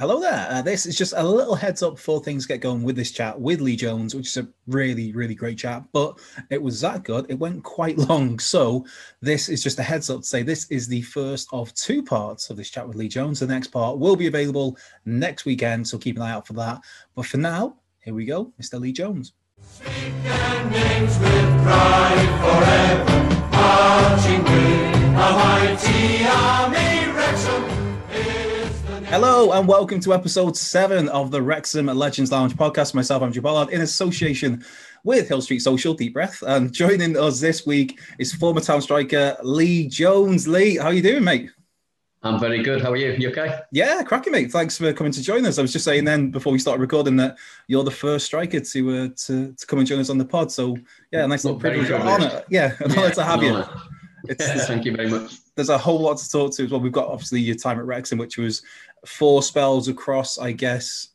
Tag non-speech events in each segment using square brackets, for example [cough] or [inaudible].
Hello there. Uh, this is just a little heads up before things get going with this chat with Lee Jones, which is a really, really great chat. But it was that good. It went quite [laughs] long. So this is just a heads up to say this is the first of two parts of this chat with Lee Jones. The next part will be available next weekend. So keep an eye out for that. But for now, here we go, Mr. Lee Jones. Hello and welcome to episode seven of the Wrexham Legends Lounge podcast. Myself, Andrew Bollard, in association with Hill Street Social, Deep Breath. And joining us this week is former town striker Lee Jones. Lee, how are you doing, mate? I'm very good. How are you? You okay? Yeah, cracking, mate. Thanks for coming to join us. I was just saying then before we started recording that you're the first striker to uh, to, to come and join us on the pod. So yeah, nice little privilege, honor. Yeah, an yeah, honor to have you. It's, [laughs] Thank you very much. There's a whole lot to talk to as well. We've got obviously your time at Wrexham, which was four spells across, I guess,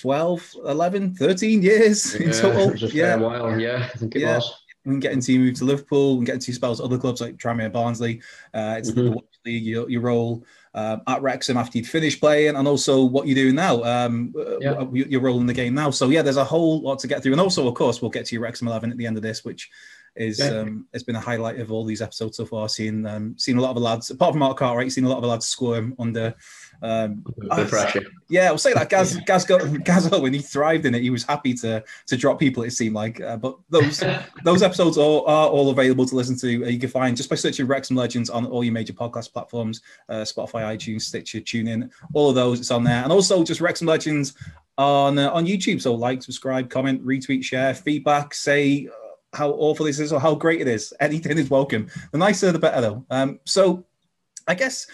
12, 11, 13 years yeah, in total. yeah, while. Yeah, I think it yeah. was. And getting to move to Liverpool and getting to spells at other clubs like Tranmere Barnsley. Uh, it's mm-hmm. the league, your, your role um, at Wrexham after you'd finished playing, and also what you're doing now, um, yeah. Uh, your role in the game now. So yeah, there's a whole lot to get through, and also of course we'll get to your Wrexham 11 at the end of this, which is yeah. um, has been a highlight of all these episodes so far. Seen um, seen a lot of the lads, apart from Mark Cartwright, seen a lot of the lads squirm under. Um, the pressure. Yeah, I'll say that Gaz Gaz got Gaz when he thrived in it, he was happy to to drop people. It seemed like, uh, but those [laughs] those episodes are, are all available to listen to. Uh, you can find just by searching Wrexham Legends on all your major podcast platforms, uh, Spotify, iTunes, Stitcher, TuneIn, all of those. It's on there, and also just Wrexham Legends on uh, on YouTube. So like, subscribe, comment, retweet, share, feedback, say how awful this is or how great it is. [laughs] Anything is welcome. The nicer, the better, though. Um, so, I guess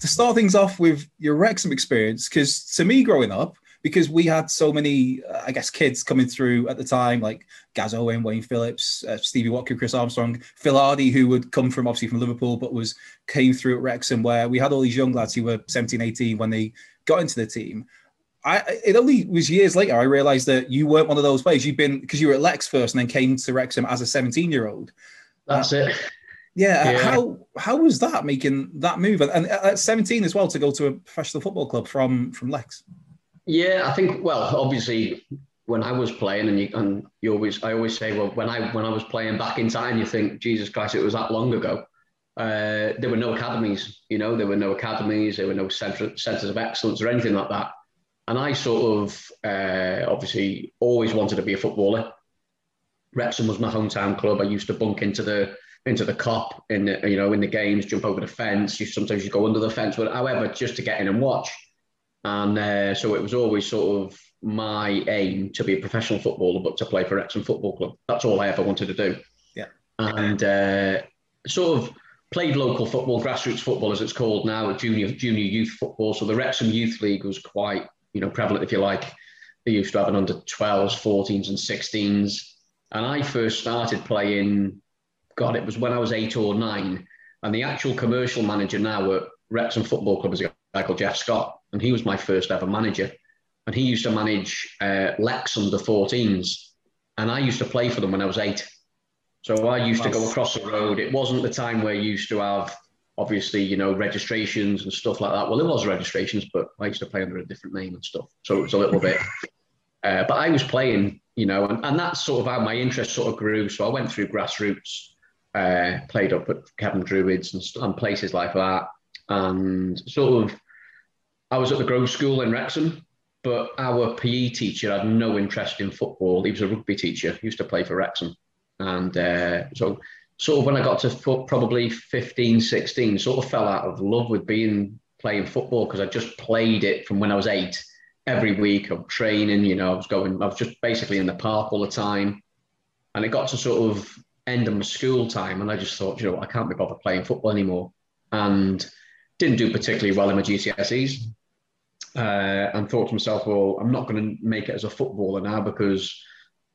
to start things off with your Wrexham experience, because to me, growing up, because we had so many, uh, I guess, kids coming through at the time, like Gaz Owen, Wayne Phillips, uh, Stevie Watkin, Chris Armstrong, Phil Hardy, who would come from obviously from Liverpool, but was came through at Wrexham, where we had all these young lads who were 17, 18 when they got into the team. I, it only was years later I realized that you weren't one of those players. You've been because you were at Lex first and then came to Wrexham as a 17 year old. That's uh, it. Yeah, yeah, How how was that making that move and, and at 17 as well to go to a professional football club from from Lex? Yeah, I think well, obviously when I was playing and you and you always I always say well when I when I was playing back in time you think Jesus Christ it was that long ago. Uh, there were no academies, you know, there were no academies, there were no center, centers of excellence or anything like that. And I sort of uh, obviously always wanted to be a footballer. Wrexham was my hometown club. I used to bunk into the into the Kop in the, you know in the games, jump over the fence. You sometimes you go under the fence, but however, just to get in and watch. And uh, so it was always sort of my aim to be a professional footballer, but to play for Wrexham Football Club. That's all I ever wanted to do. Yeah. And uh, sort of played local football, grassroots football as it's called now, junior junior youth football. So the Wrexham Youth League was quite you know, prevalent, if you like. They used to have an under 12s, 14s, and 16s. And I first started playing, God, it was when I was eight or nine. And the actual commercial manager now at Wrexham Football Club is a guy called Jeff Scott. And he was my first ever manager. And he used to manage uh, Lex under 14s. And I used to play for them when I was eight. So I used to go across the road. It wasn't the time where you used to have obviously, you know, registrations and stuff like that. Well, there was registrations, but I used to play under a different name and stuff. So it was a little bit. [laughs] Uh, but I was playing, you know, and, and that's sort of how my interest sort of grew. So I went through grassroots, uh, played up at Cefn Druids and, and places like that. And sort of, I was at the Grove School in Wrexham, but our PE teacher had no interest in football. He was a rugby teacher, he used to play for Wrexham. And uh, so sort of when I got to probably 15, 16, sort of fell out of love with being playing football because I just played it from when I was eight every week of training. You know, I was going, I was just basically in the park all the time. And it got to sort of end of my school time. And I just thought, you know, I can't be bothered playing football anymore. And didn't do particularly well in my GCSEs. Uh, and thought to myself, well, I'm not going to make it as a footballer now because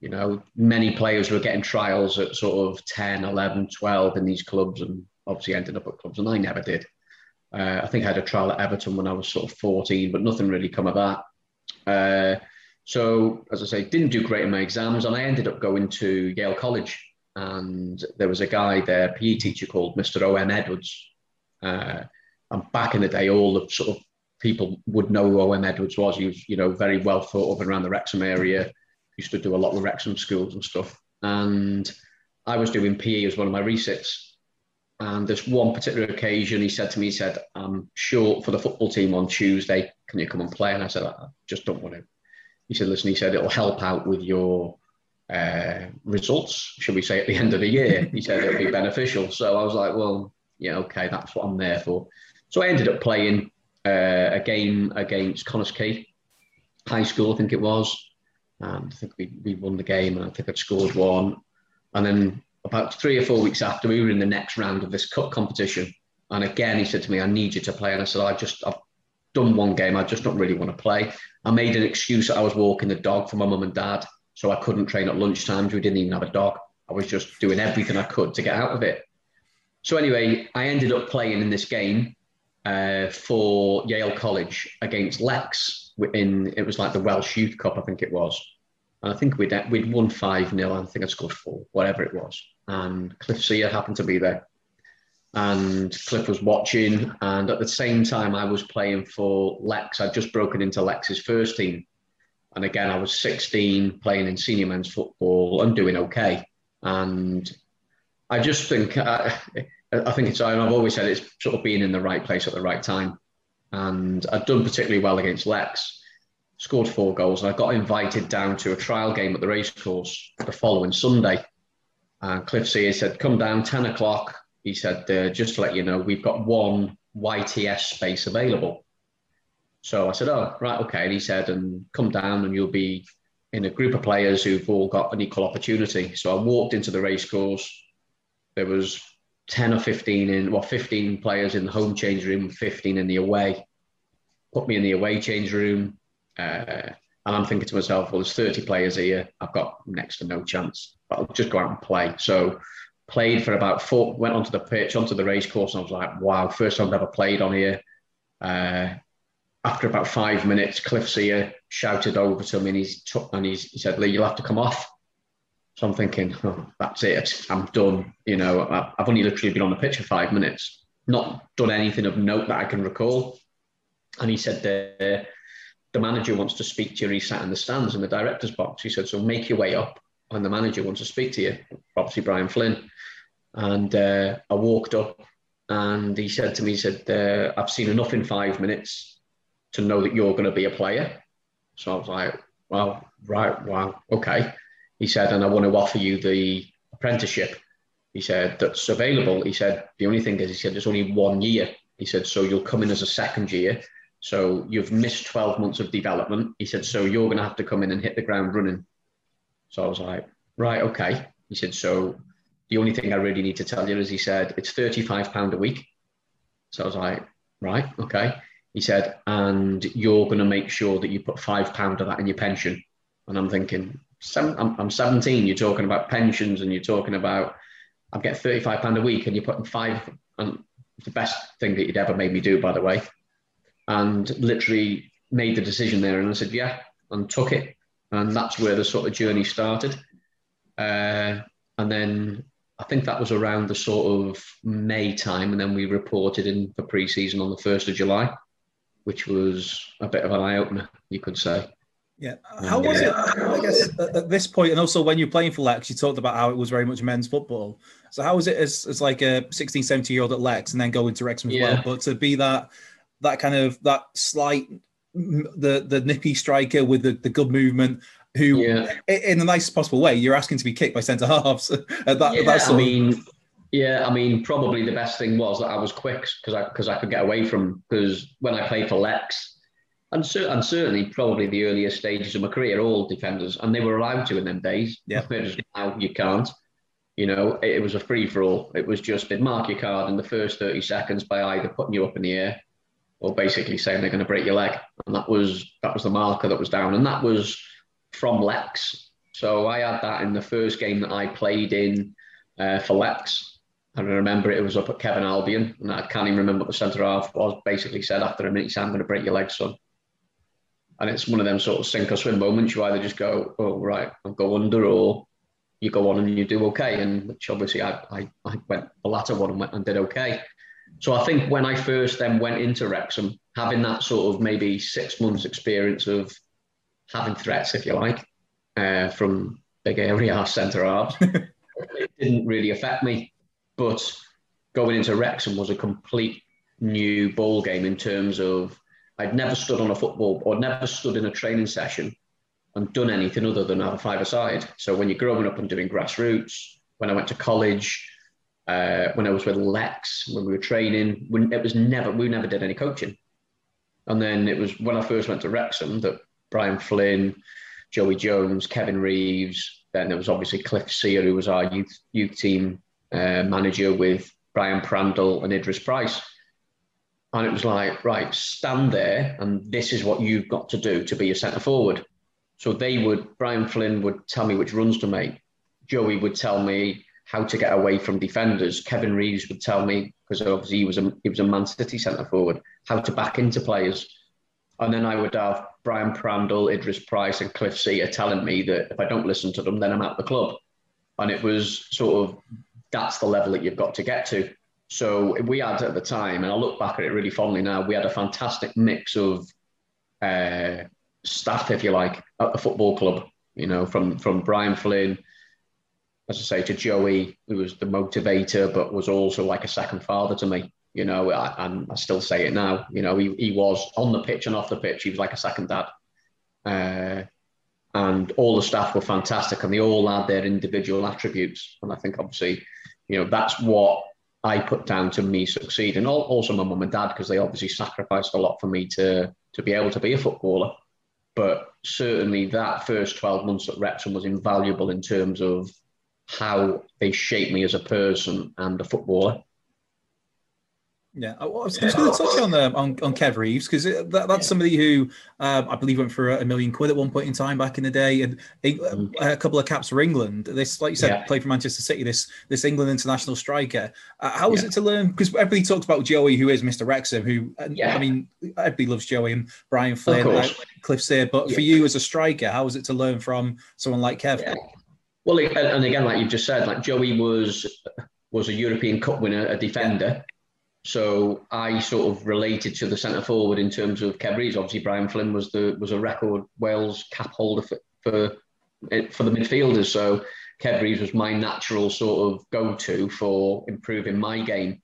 you know, many players were getting trials at sort of 10, 11, 12 in these clubs and obviously ended up at clubs, and I never did. Uh, I think I had a trial at Everton when I was sort of 14, but nothing really come of that. Uh, so, as I say, didn't do great in my exams, and I ended up going to Yale College. And there was a guy there, PE teacher called Mr. O.M. Edwards. Uh, and back in the day, all the sort of people would know who O.M. Edwards was. He was, you know, very well thought of around the Wrexham area. Used to do a lot with Wrexham schools and stuff. And I was doing PE as one of my resits. And this one particular occasion, he said to me, he said, I'm short for the football team on Tuesday. Can you come and play? And I said, I just don't want to. He said, listen, he said, it'll help out with your uh, results, should we say, at the end of the year. He said it'll be beneficial. So I was like, well, yeah, okay, that's what I'm there for. So I ended up playing uh, a game against Connah's Quay High School, I think it was. And I think we, we won the game, and I think I'd scored one. And then about three or four weeks after, we were in the next round of this cup competition. And again, he said to me, I need you to play. And I said, I just, I've done one game. I just don't really want to play. I made an excuse that I was walking the dog for my mum and dad. So I couldn't train at lunchtimes. We didn't even have a dog. I was just doing everything I could to get out of it. So anyway, I ended up playing in this game uh, for Yale College against Lex. In it was like the Welsh Youth Cup, I think it was. And I think we'd we'd won five 0 I think I scored four, whatever it was. And Cliff Sear happened to be there, and Cliff was watching. And at the same time, I was playing for Lex. I'd just broken into Lex's first team, and again, I was 16, playing in senior men's football and doing okay. And I just think I, I think it's. I've always said it's sort of being in the right place at the right time. And I'd done particularly well against Lex, scored four goals, and I got invited down to a trial game at the racecourse the following Sunday. And Cliff Sear said, "Come down, 10 o'clock." He said, uh, "Just to let you know, we've got one YTS space available." So I said, oh, right, okay. And he said, and come down and you'll be in a group of players who've all got an equal opportunity. So I walked into the racecourse. There was 10 or 15 in, well, 15 players in the home change room, 15 in the away. Put me in the away change room. Uh, and I'm thinking to myself, well, there's 30 players here. I've got next to no chance, but I'll just go out and play. So played for about four, went onto the pitch, onto the racecourse, and I was like, wow, first time I've ever played on here. Uh, after about five minutes, Cliff Sear shouted over to me and, he's t- and he's, he said, Lee, you'll have to come off. So I'm thinking, oh, that's it. I'm done. You know, I've only literally been on the pitch for five minutes, not done anything of note that I can recall. And he said, the, the manager wants to speak to you. He sat in the stands in the director's box. He said, so make your way up. And the manager wants to speak to you, obviously Brian Flynn. And uh, I walked up and he said to me, he said, uh, I've seen enough in five minutes to know that you're going to be a player. So I was like, well, right, wow, okay. He said, and I want to offer you the apprenticeship. He said, that's available. He said, the only thing is, he said, there's only one year. He said, so you'll come in as a second year. So you've missed 12 months of development. He said, so you're going to have to come in and hit the ground running. So I was like, right, okay. He said, so the only thing I really need to tell you is he said, it's £35 a week. So I was like, right, okay. He said, and you're going to make sure that you put five pound of that in your pension. And I'm thinking, I'm, I'm 17. You're talking about pensions, and you're talking about I get 35 pound a week, and you're putting five. And the best thing that you'd ever made me do, by the way. And literally made the decision there, and I said, yeah, and took it, and that's where the sort of journey started. Uh, and then I think that was around the sort of May time, and then we reported in for pre-season on the first of July which was a bit of an eye opener, you could say. Yeah. Mm. How was it, I guess, at this point, and also when you're playing for Lex, you talked about how it was very much men's football. So how was it as, as like a 16, 17 year old at Lex and then go into Wrexham as yeah. well? But to be that, that kind of, that slight, the the nippy striker with the, the good movement, who, yeah. in the nicest possible way, you're asking to be kicked by centre halves. [laughs] at that, yeah, I mean, yeah, I mean, probably the best thing was that I was quick because I because I could get away from because when I played for Lex, and, cer- and certainly probably the earlier stages of my career, all defenders, and they were allowed to in them days. Yeah, now you can't. You know, it, it was a free for all. It was just they'd mark your card in the first thirty seconds by either putting you up in the air or basically saying they're going to break your leg, and that was that was the marker that was down, and that was from Lex. So I had that in the first game that I played in uh, for Lex And I remember it was up at Cefn Albion, and I can't even remember what the centre half was. Basically, said after a minute, he said, "I'm going to break your leg, son." And it's one of them sort of sink or swim moments. You either just go, "Oh, right, I'll go under," or you go on and you do okay. And which obviously I, I, I went the latter one and, went and did okay. So I think when I first then went into Wrexham, having that sort of maybe six months experience of having threats, if you like, uh, from big area [laughs] centre halves, [laughs] it didn't really affect me. But going into Wrexham was a complete new ball game in terms of I'd never stood on a football or never stood in a training session and done anything other than have a five-a-side. So when you're growing up and doing grassroots, when I went to college, uh, when I was with Lex, when we were training, when it was never we never did any coaching. And then it was when I first went to Wrexham that Brian Flynn, Joey Jones, Kevin Reeves, then there was obviously Cliff Sear, who was our youth youth team uh, manager with Brian Prandall and Idris Price. And it was like, right, stand there, and this is what you've got to do to be a centre forward. So they would, Brian Flynn would tell me which runs to make. Joey would tell me how to get away from defenders. Kevin Reeves would tell me, because obviously he was a he was a Man City centre forward, how to back into players. And then I would have Brian Prandall, Idris Price, and Cliff Sear telling me that if I don't listen to them, then I'm out the club. And it was sort of that's the level that you've got to get to. So we had at the time, and I look back at it really fondly now, we had a fantastic mix of uh, staff, if you like, at the football club. You know, from from Brian Flynn, as I say, to Joey, who was the motivator, but was also like a second father to me. You know, I, and I still say it now. You know, he, he was on the pitch and off the pitch. He was like a second dad. Uh, and all the staff were fantastic, and they all had their individual attributes. And I think, obviously, you know, that's what I put down to me succeeding. Also, my mum and dad, because they obviously sacrificed a lot for me to to be able to be a footballer. But certainly, that first twelve months at Wrexham was invaluable in terms of how they shaped me as a person and a footballer. Yeah, I was, was going to touch on um, on, on Kev Reeves because that, that's somebody who um, I believe went for a million quid at one point in time back in the day, and a, mm. a couple of caps for England. This, like you said, yeah. played for Manchester City. This this England international striker. Uh, how was yeah. it to learn? Because everybody talks about Joey, who is Mr. Wrexham. Who, yeah. I mean, everybody loves Joey and Brian Flynn, uh, Cliff Sear. But for you as a striker, how was it to learn from someone like Kev? Well, and again, like you've just said, like Joey was was a European Cup winner, a defender. So I sort of related to the centre forward in terms of Reeves. Obviously, Brian Flynn was the was a record Wales cap holder for for, for the midfielders. So Reeves was my natural sort of go to for improving my game.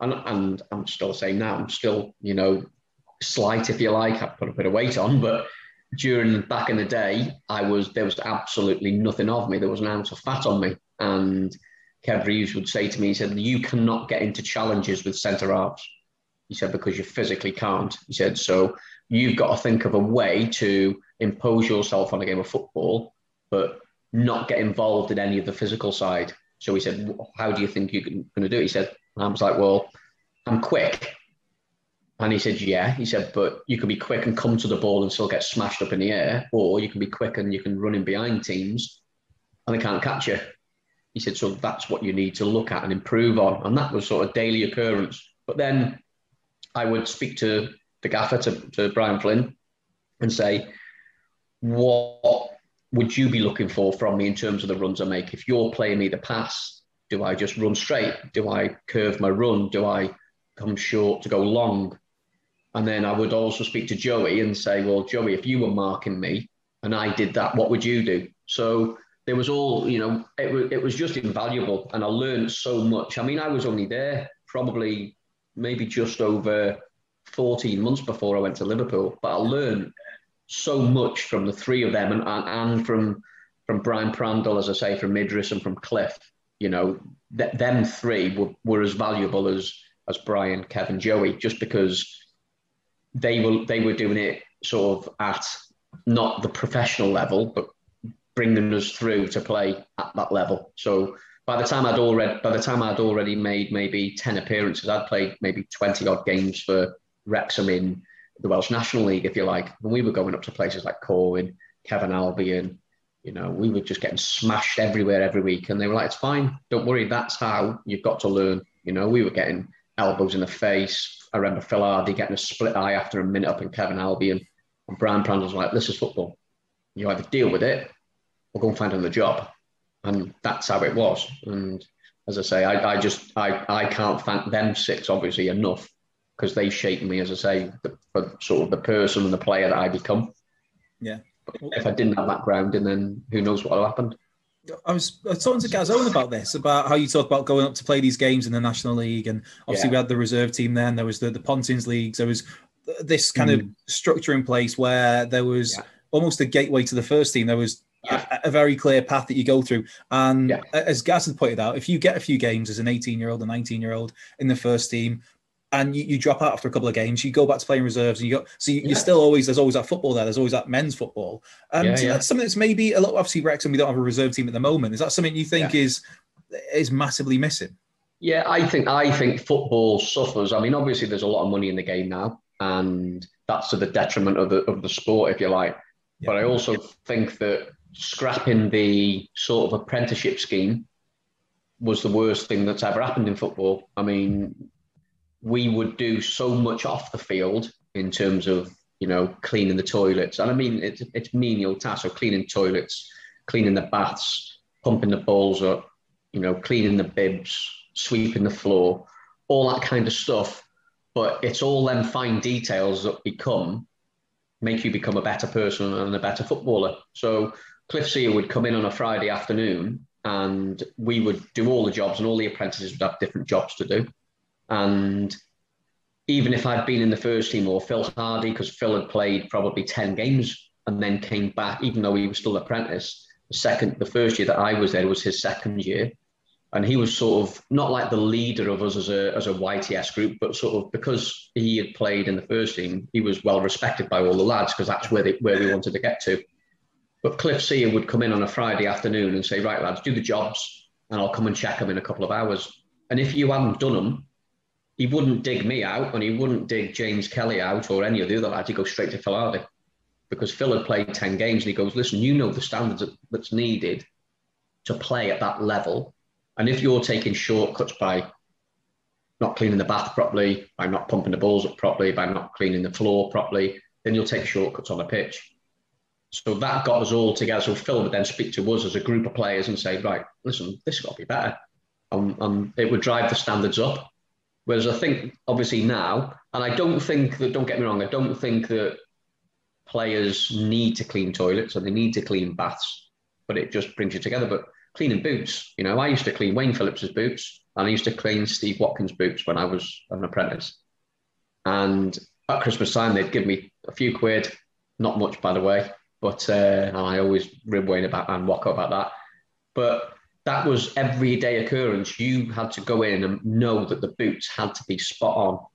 And, and I'm still saying now, I'm still, you know, slight if you like. I've put a bit of weight on, but during back in the day, I was there was absolutely nothing of me. There was an ounce of fat on me, and Kev Reeves would say to me, he said, You cannot get into challenges with centre halves. He said, Because you physically can't. He said, So you've got to think of a way to impose yourself on a game of football, but not get involved in any of the physical side. So he said, How do you think you're going to do it? He said, I was like, Well, I'm quick. And he said, Yeah. He said, But you can be quick and come to the ball and still get smashed up in the air, or you can be quick and you can run in behind teams and they can't catch you. He said, so that's what you need to look at and improve on. And that was sort of daily occurrence. But then I would speak to the gaffer, to, to Brian Flynn, and say, what would you be looking for from me in terms of the runs I make? If you're playing me the pass, do I just run straight? Do I curve my run? Do I come short to go long? And then I would also speak to Joey and say, well, Joey, if you were marking me and I did that, what would you do? So there was all, you know, it was, it was just invaluable. And I learned so much. I mean, I was only there probably maybe just over 14 months before I went to Liverpool, but I learned so much from the three of them and, and, and from from Brian Prandall, as I say, from Idris and from Cliff. You know, th- them three were, were as valuable as as Brian, Kevin, Joey, just because they were they were doing it sort of at not the professional level, but bringing us through to play at that level. So by the time I'd already by the time I'd already made maybe ten appearances, I'd played maybe twenty odd games for Wrexham in the Welsh National League, if you like. When we were going up to places like Corwen, Cefn Albion, you know, we were just getting smashed everywhere every week, and they were like, "It's fine, don't worry. That's how you've got to learn." You know, we were getting elbows in the face. I remember Phil Hardy getting a split eye after a minute up in Cefn Albion, and Brian Prandall was like, "This is football. You either deal with it or go and find another job. And that's how it was. And as I say, I, I just I, I can't thank them six obviously enough because they shaped me, as I say, the, for sort of the person and the player that I become. Yeah. But if I didn't have that grounding, then who knows what would have happened. I was, I was talking to Gaz Owen about this, about how you talk about going up to play these games in the National League. And obviously, yeah. we had the reserve team then, there was the, the Pontins Leagues, there was this kind mm. of structure in place where there was yeah. almost a gateway to the first team. There was. A, a, very clear path that you go through. And as Gaz had pointed out, if you get a few games as an 18 year old, a 19 year old in the first team, and you, you, drop out after a couple of games, you go back to playing reserves, and you go. So you, are still always there's always that football there. There's always that men's football. Um, yeah, so yeah. that's something that's maybe a lot. Obviously, Wrexham we don't have a reserve team at the moment. Is that something you think yeah. is is massively missing? Yeah, I think I think football suffers. I mean, obviously, there's a lot of money in the game now, and that's to the detriment of the of the sport, if you like. But I also think that scrapping the sort of apprenticeship scheme was the worst thing that's ever happened in football. I mean, we would do so much off the field in terms of you know cleaning the toilets, and I mean it's it's menial tasks, so cleaning toilets, cleaning the baths, pumping the balls up, you know, cleaning the bibs, sweeping the floor, all that kind of stuff. But it's all them fine details that become make you become a better person and a better footballer. So Cliff Sear would come in on a Friday afternoon and we would do all the jobs and all the apprentices would have different jobs to do. And even if I'd been in the first team or Phil Hardy, because Phil had played probably 10 games and then came back, even though he was still an apprentice, the second, the first year that I was there was his second year. And he was sort of not like the leader of us as a, as a YTS group, but sort of because he had played in the first team, he was well respected by all the lads because that's where they, where we wanted to get to. But Cliff Sear would come in on a Friday afternoon and say, right, lads, do the jobs and I'll come and check them in a couple of hours. And if you hadn't done them, he wouldn't dig me out and he wouldn't dig James Kelly out or any of the other lads. He'd go straight to Phil Hardy because Phil had played 10 games and he goes, listen, you know the standards that's needed to play at that level. And if you're taking shortcuts by not cleaning the bath properly, by not pumping the balls up properly, by not cleaning the floor properly, then you'll take shortcuts on the pitch. So that got us all together. So Phil would then speak to us as a group of players and say, right, listen, this has got to be better. And, it would drive the standards up. Whereas I think obviously now, and I don't think that, don't get me wrong, I don't think that players need to clean toilets and they need to clean baths, but it just brings you together. But cleaning boots, you know, I used to clean Wayne Phillips's boots and I used to clean Steve Watkins' boots when I was an apprentice. And at Christmas time, they'd give me a few quid, not much, by the way, but uh, I always rib Wayne about and walk about that. But that was everyday occurrence. You had to go in and know that the boots had to be spot on.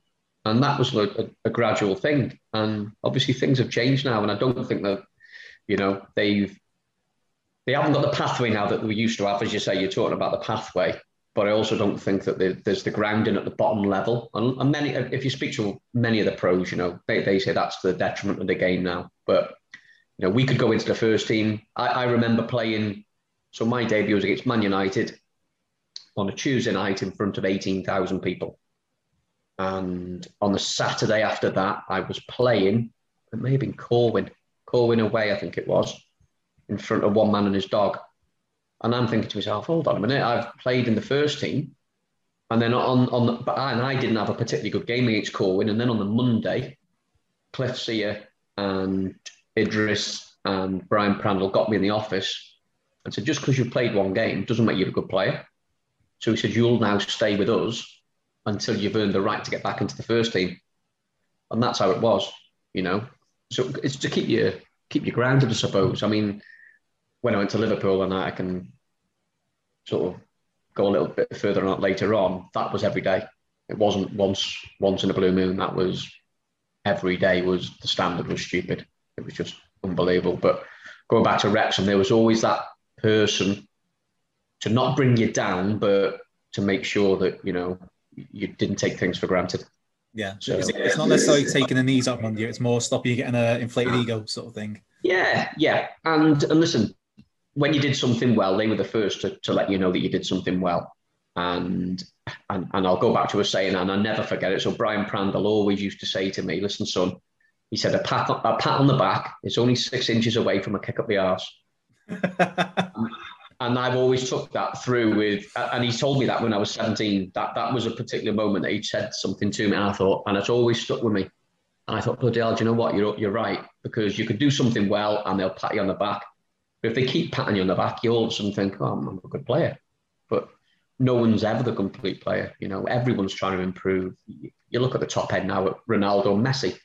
And that was a, a, gradual thing. And obviously things have changed now. And I don't think that, you know, they've they haven't got the pathway now that we used to have. As you say, you're talking about the pathway. But I also don't think that there's the grounding at the bottom level. And, and many, if you speak to many of the pros, you know, they, they say that's the detriment of the game now. But you know, we could go into the first team. I, I remember playing so my debut was against Man United on a Tuesday night in front of 18,000 people. And on the Saturday after that, I was playing, it may have been Corwen, Corwen away, I think it was, in front of one man and his dog. And I'm thinking to myself, hold on a minute, I've played in the first team. And then on, on the, but and I didn't have a particularly good game against Corwen. And then on the Monday, Cliff Sear and Idris and Brian Prandall got me in the office and said, just because you've played one game doesn't make you a good player. So he said, you'll now stay with us until you've earned the right to get back into the first team. And that's how it was, you know. So it's to keep you keep you grounded, I suppose. I mean, when I went to Liverpool, and I can sort of go a little bit further on that later on, that was every day. It wasn't once once in a blue moon. That was every day. Was the standard was stupid. It was just unbelievable. But going back to Wrexham, there was always that person to not bring you down, but to make sure that you know you didn't take things for granted. Yeah, so, it's not necessarily taking the knees up on you; it's more stopping you getting an inflated ah. ego sort of thing. Yeah, yeah, and and listen, when you did something well, they were the first to, to let you know that you did something well. And, and and I'll go back to a saying, and I never forget it. So Brian Prandall always used to say to me, "Listen, son," he said, "a pat a pat on the back is only six inches away from a kick up the arse." [laughs] and I've always took that through with, and he told me that when I was 17, that that was a particular moment that he said something to me, and I thought, and it's always stuck with me. And I thought, bloody hell, do you know what? You're, you're right, because you could do something well and they'll pat you on the back. But if they keep patting you on the back, you all of a sudden think, oh, I'm a good player. But no one's ever the complete player. You know, everyone's trying to improve. You look at the top end now at Ronaldo, Messi.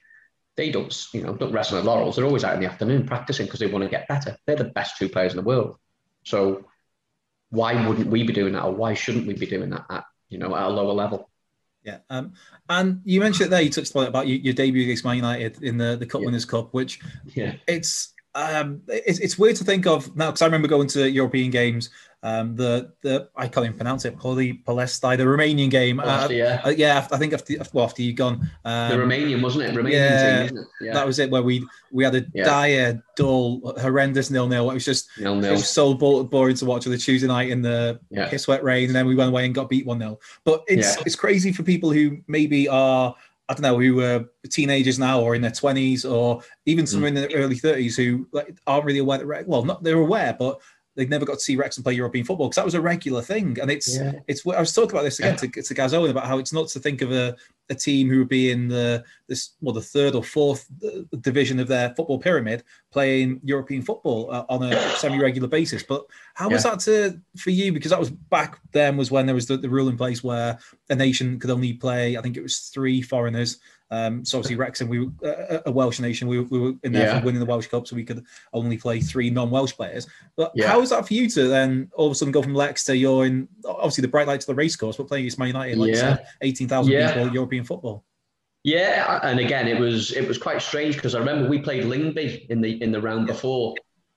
They don't, you know, don't rest on their laurels. They're always out in the afternoon practicing because they want to get better. They're the best two players in the world. So why wouldn't we be doing that, or why shouldn't we be doing that at you know at a lower level? Yeah, um, and you mentioned it there. You touched on it about your, your debut against Man United in the the Cup yeah. Winners' Cup, which yeah, it's um, it's, it's weird to think of now because I remember going to European games um, the the I can't even pronounce it. Poli Palestai, the Romanian game. Uh, yeah, uh, yeah. I think after well, after you gone, um, the Romanian wasn't it? Romanian yeah, team, it? yeah, that was it. Where we we had a yeah. dire, dull, horrendous nil nil. It was just nil-nil. it was so boring to watch on the Tuesday night in the yeah. piss wet rain, and then we went away and got beat one 0 But it's yeah. it's crazy for people who maybe are. I don't know who were teenagers now or in their 20s or even some mm. in their early 30s who like, aren't really aware that well not they're aware but they never got to see Wrexham play European football because that was a regular thing. And it's yeah. it's I was talking about this again to, to Gaz Owen about how it's nuts to think of a, a team who would be in the this well the third or fourth uh, division of their football pyramid playing European football uh, on a semi-regular basis. But how yeah. was that to for you? Because that was back then was when there was the, the rule in place where a nation could only play I think it was three foreigners um, so obviously Wrexham, we were uh, a Welsh nation. We, we were in there yeah. for winning the Welsh Cup, so we could only play three non-Welsh players. But yeah. how was that for you to then all of a sudden go from Leicester? You're in obviously the bright lights of the racecourse, but playing against Man United, like yeah. eighteen thousand yeah. people, European football. Yeah, and again, it was it was quite strange because I remember we played Lyngby in the in the round before,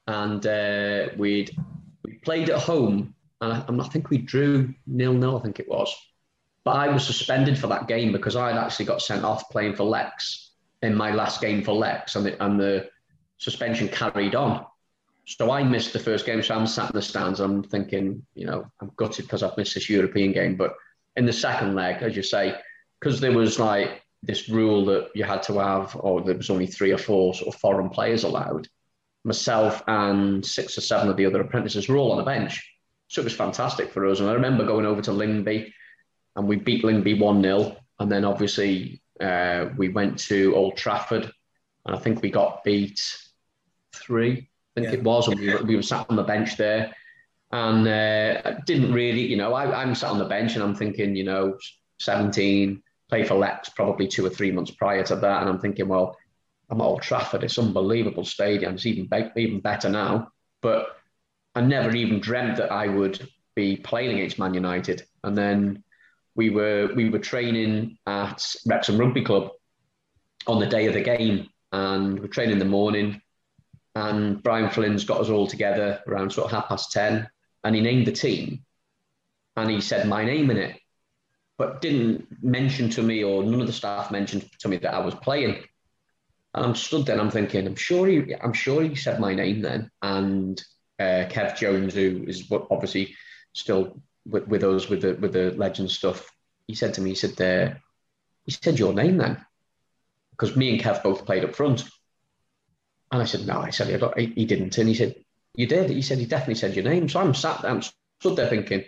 and uh, we'd we played at home, and I, I think we drew nil nil. I think it was. But I was suspended for that game because I'd actually got sent off playing for Lex in my last game for Lex, and the, and the suspension carried on. So I missed the first game. So I'm sat in the stands. I'm thinking, you know, I'm gutted because I've missed this European game. But in the second leg, as you say, because there was like this rule that you had to have, or there was only three or four sort of foreign players allowed. Myself and six or seven of the other apprentices were all on the bench. So it was fantastic for us. And I remember going over to Lyngby and we beat Lyngby 1 0. And then obviously uh, we went to Old Trafford and I think we got beat three, I think yeah. it was. And we, we were sat on the bench there and uh, didn't really, you know, I, I'm sat on the bench and I'm thinking, you know, 17, play for Lex probably two or three months prior to that. And I'm thinking, well, I'm at Old Trafford. It's unbelievable stadium. It's even, be- even better now. But I never even dreamt that I would be playing against Man United. And then we were we were training at Wrexham Rugby Club on the day of the game, and we're training in the morning. And Brian Flynn's got us all together around sort of half past ten, and he named the team, and he said my name in it, but didn't mention to me or none of the staff mentioned to me that I was playing. And I'm stood there, I'm thinking, I'm sure he, I'm sure he said my name then. And uh, Kev Jones, who is obviously still with, with us with the with the legend stuff, he said to me, he said, uh, he said your name then, because me and Kev both played up front. And I said, no, I said he, he didn't, and he said, you did. He said he definitely said your name. So I'm sat there, I'm stood there thinking,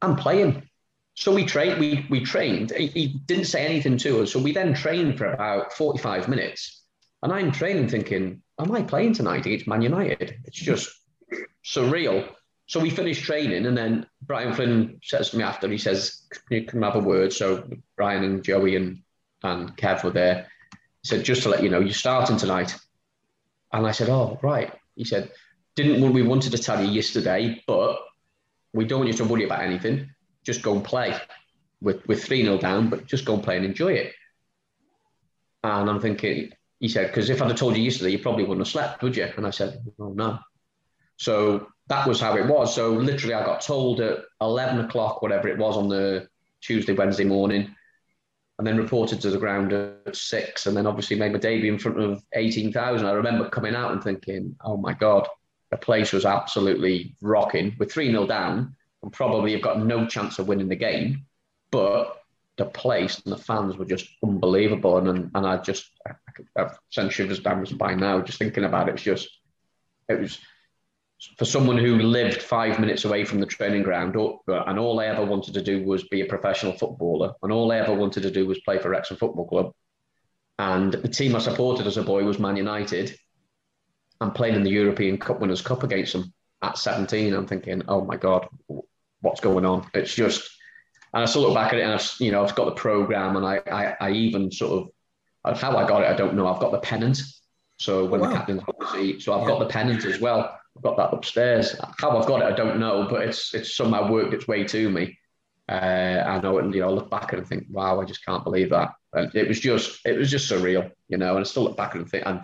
I'm playing. So we trained. We we trained. He, he didn't say anything to us. So we then trained for about 45 minutes, and I'm training thinking, am I playing tonight against Man United? It's just surreal. So we finished training, and then Brian Flynn says to me after, he says, Can you come have a word? So Brian and Joey and, and Kev were there. He said, Just to let you know, you're starting tonight. And I said, Oh, right. He said, Didn't we wanted to tell you yesterday, but we don't want you to worry about anything. Just go and play. With, with 3 0 down, but just go and play and enjoy it. And I'm thinking, he said, because if I'd have told you yesterday, you probably wouldn't have slept, would you? And I said, oh, no. So that was how it was. So literally, I got told at 11 o'clock, whatever it was, on the Tuesday, Wednesday morning, and then reported to the ground at six, and then obviously made my debut in front of 18,000. I remember coming out and thinking, oh my God, the place was absolutely rocking. With 3 0 down, and probably have got no chance of winning the game, but the place and the fans were just unbelievable. And and, I just, I've sent shivers down my spine now just thinking about it. It's just, it was for someone who lived five minutes away from the training ground, and all I ever wanted to do was be a professional footballer, and all I ever wanted to do was play for Wrexham Football Club. And the team I supported as a boy was Man United. I'm playing in the European Cup Winners' Cup against them at 17. I'm thinking, oh my God, what's going on? It's just, and I still look back at it and I've, you know, I've got the program and I, I, I even sort of, how I got it, I don't know. I've got the pennant. So when wow. the captain's obviously, so I've yeah. got the pennant as well. I've got that upstairs. How I've got it, I don't know, but it's it's somehow worked its way to me. Uh, I know, and you know, I look back and think, wow, I just can't believe that. And it was just, it was just surreal, you know. And I still look back and think, and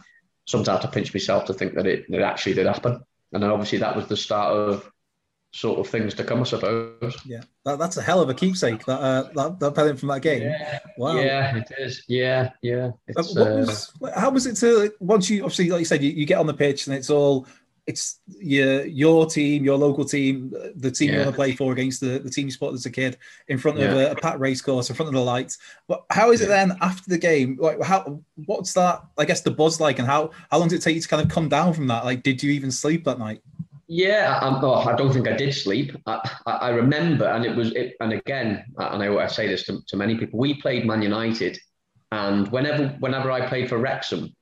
sometimes I have to pinch myself to think that it, it actually did happen. And then obviously that was the start of sort of things to come, I suppose. Yeah, that, that's a hell of a keepsake. That uh, that, that from that game. Yeah. Wow. Yeah, it is. Yeah, yeah. Uh, what was, uh, how was it to once you obviously, like you said, you, you get on the pitch and it's all it's your your team, your local team, the team yeah. you want to play for against the, the team you supported as a kid in front of yeah. a, a packed race course, in front of the lights. But how is it then after the game? Like how what's that? I guess the buzz like, and how how long did it take you to kind of come down from that? Like, did you even sleep that night? Yeah, I, oh, I don't think I did sleep. I, I, I remember, and it was, it, and again, and I, I say this to, to many people. We played Man United, and whenever whenever I played for Wrexham,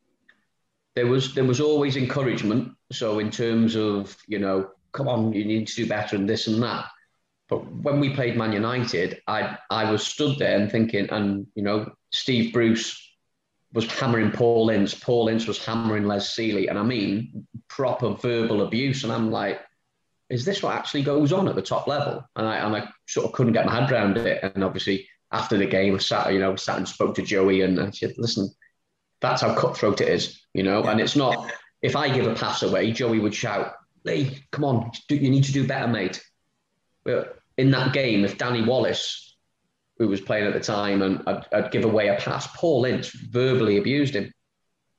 there was there was always encouragement. So in terms of you know, come on, you need to do better and this and that. But when we played Man United, I I was stood there and thinking, and you know, Steve Bruce was hammering Paul Ince, Paul Ince was hammering Les Sealey, and I mean proper verbal abuse. And I'm like, is this what actually goes on at the top level? And I and I sort of couldn't get my head around it. And obviously after the game, I sat, you know, sat and spoke to Joey and I said, listen, that's how cutthroat it is, you know. And it's not if I give a pass away, Joey would shout, "Lee, come on, you need to do better, mate." But in that game, if Danny Wallace, who was playing at the time, and I'd, I'd give away a pass, Paul Ince verbally abused him,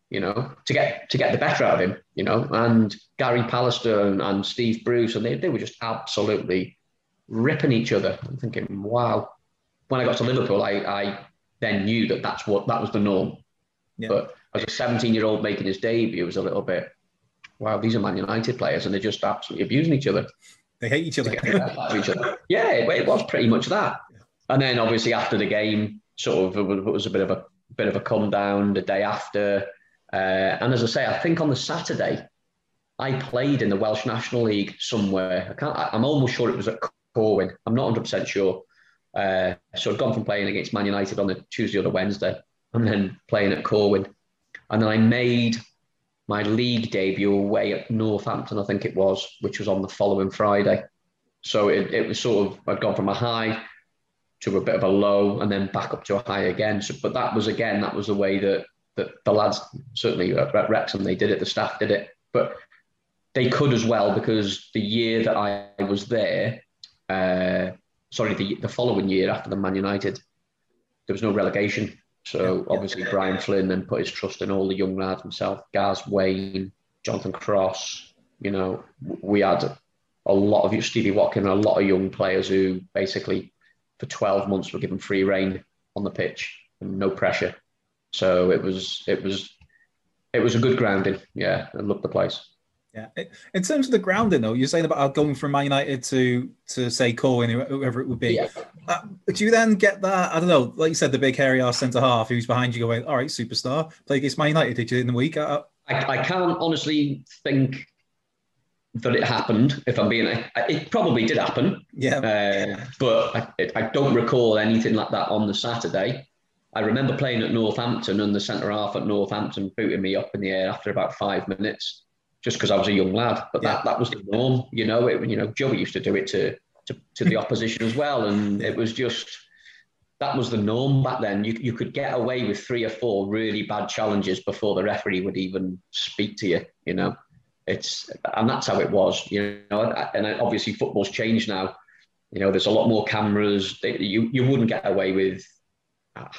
you know, to get to get the better out of him, you know. And Gary Pallister and, and Steve Bruce, and they, they were just absolutely ripping each other. I'm thinking, wow. When I got to Liverpool, I, I then knew that that's what that was the norm yeah. But as a 17 year old making his debut, it was a little bit, wow, these are Man United players and they're just absolutely abusing each other. They hate each other. each other. Yeah, it, it, was pretty much that. And then obviously after the game, sort of it was a bit of a bit of a come down the day after. Uh, and as I say, I think on the Saturday, I played in the Welsh National League somewhere. I can't. I'm almost sure it was at Corwen. I'm not 100 percent sure. Uh, so I'd gone from playing against Man United on the Tuesday or the Wednesday and then playing at Corwen. And then I made my league debut away at Northampton, I think it was, which was on the following Friday. So it, it was sort of, I'd gone from a high to a bit of a low and then back up to a high again. So, but that was, again, that was the way that, that the lads, certainly at Wrexham, they did it, the staff did it. But they could as well because the year that I was there, uh, sorry, the, the following year after the Man United, there was no relegation. So yeah, obviously yeah. Brian Flynn then put his trust in all the young lads himself, Gaz Wayne, Jonathan Cross. You know, we had a lot of Stevie Watkin, a lot of young players who basically for 12 months were given free reign on the pitch and no pressure. So it was it was it was a good grounding. Yeah, I loved the place. Yeah. In terms of the grounding, though, you're saying about going from Man United to to say Corwen, whoever it would be. Yeah. Uh, do you then get that? I don't know. Like you said, the big hairy ass centre half who's behind you, going, "All right, superstar, play against Man United." Did you in the week? Uh, I, I can't honestly think that it happened. If I'm being, it probably did happen. Yeah. Uh, but I, I don't recall anything like that on the Saturday. I remember playing at Northampton and the centre half at Northampton booting me up in the air after about five minutes just because I was a young lad. But yeah. that, that was the norm, you know. It, you know, Joey used to do it to to, to the opposition as well, and it was just that was the norm back then. You you could get away with three or four really bad challenges before the referee would even speak to you, you know. It's and that's how it was, you know. And obviously, football's changed now. You know, there's a lot more cameras. You you wouldn't get away with uh,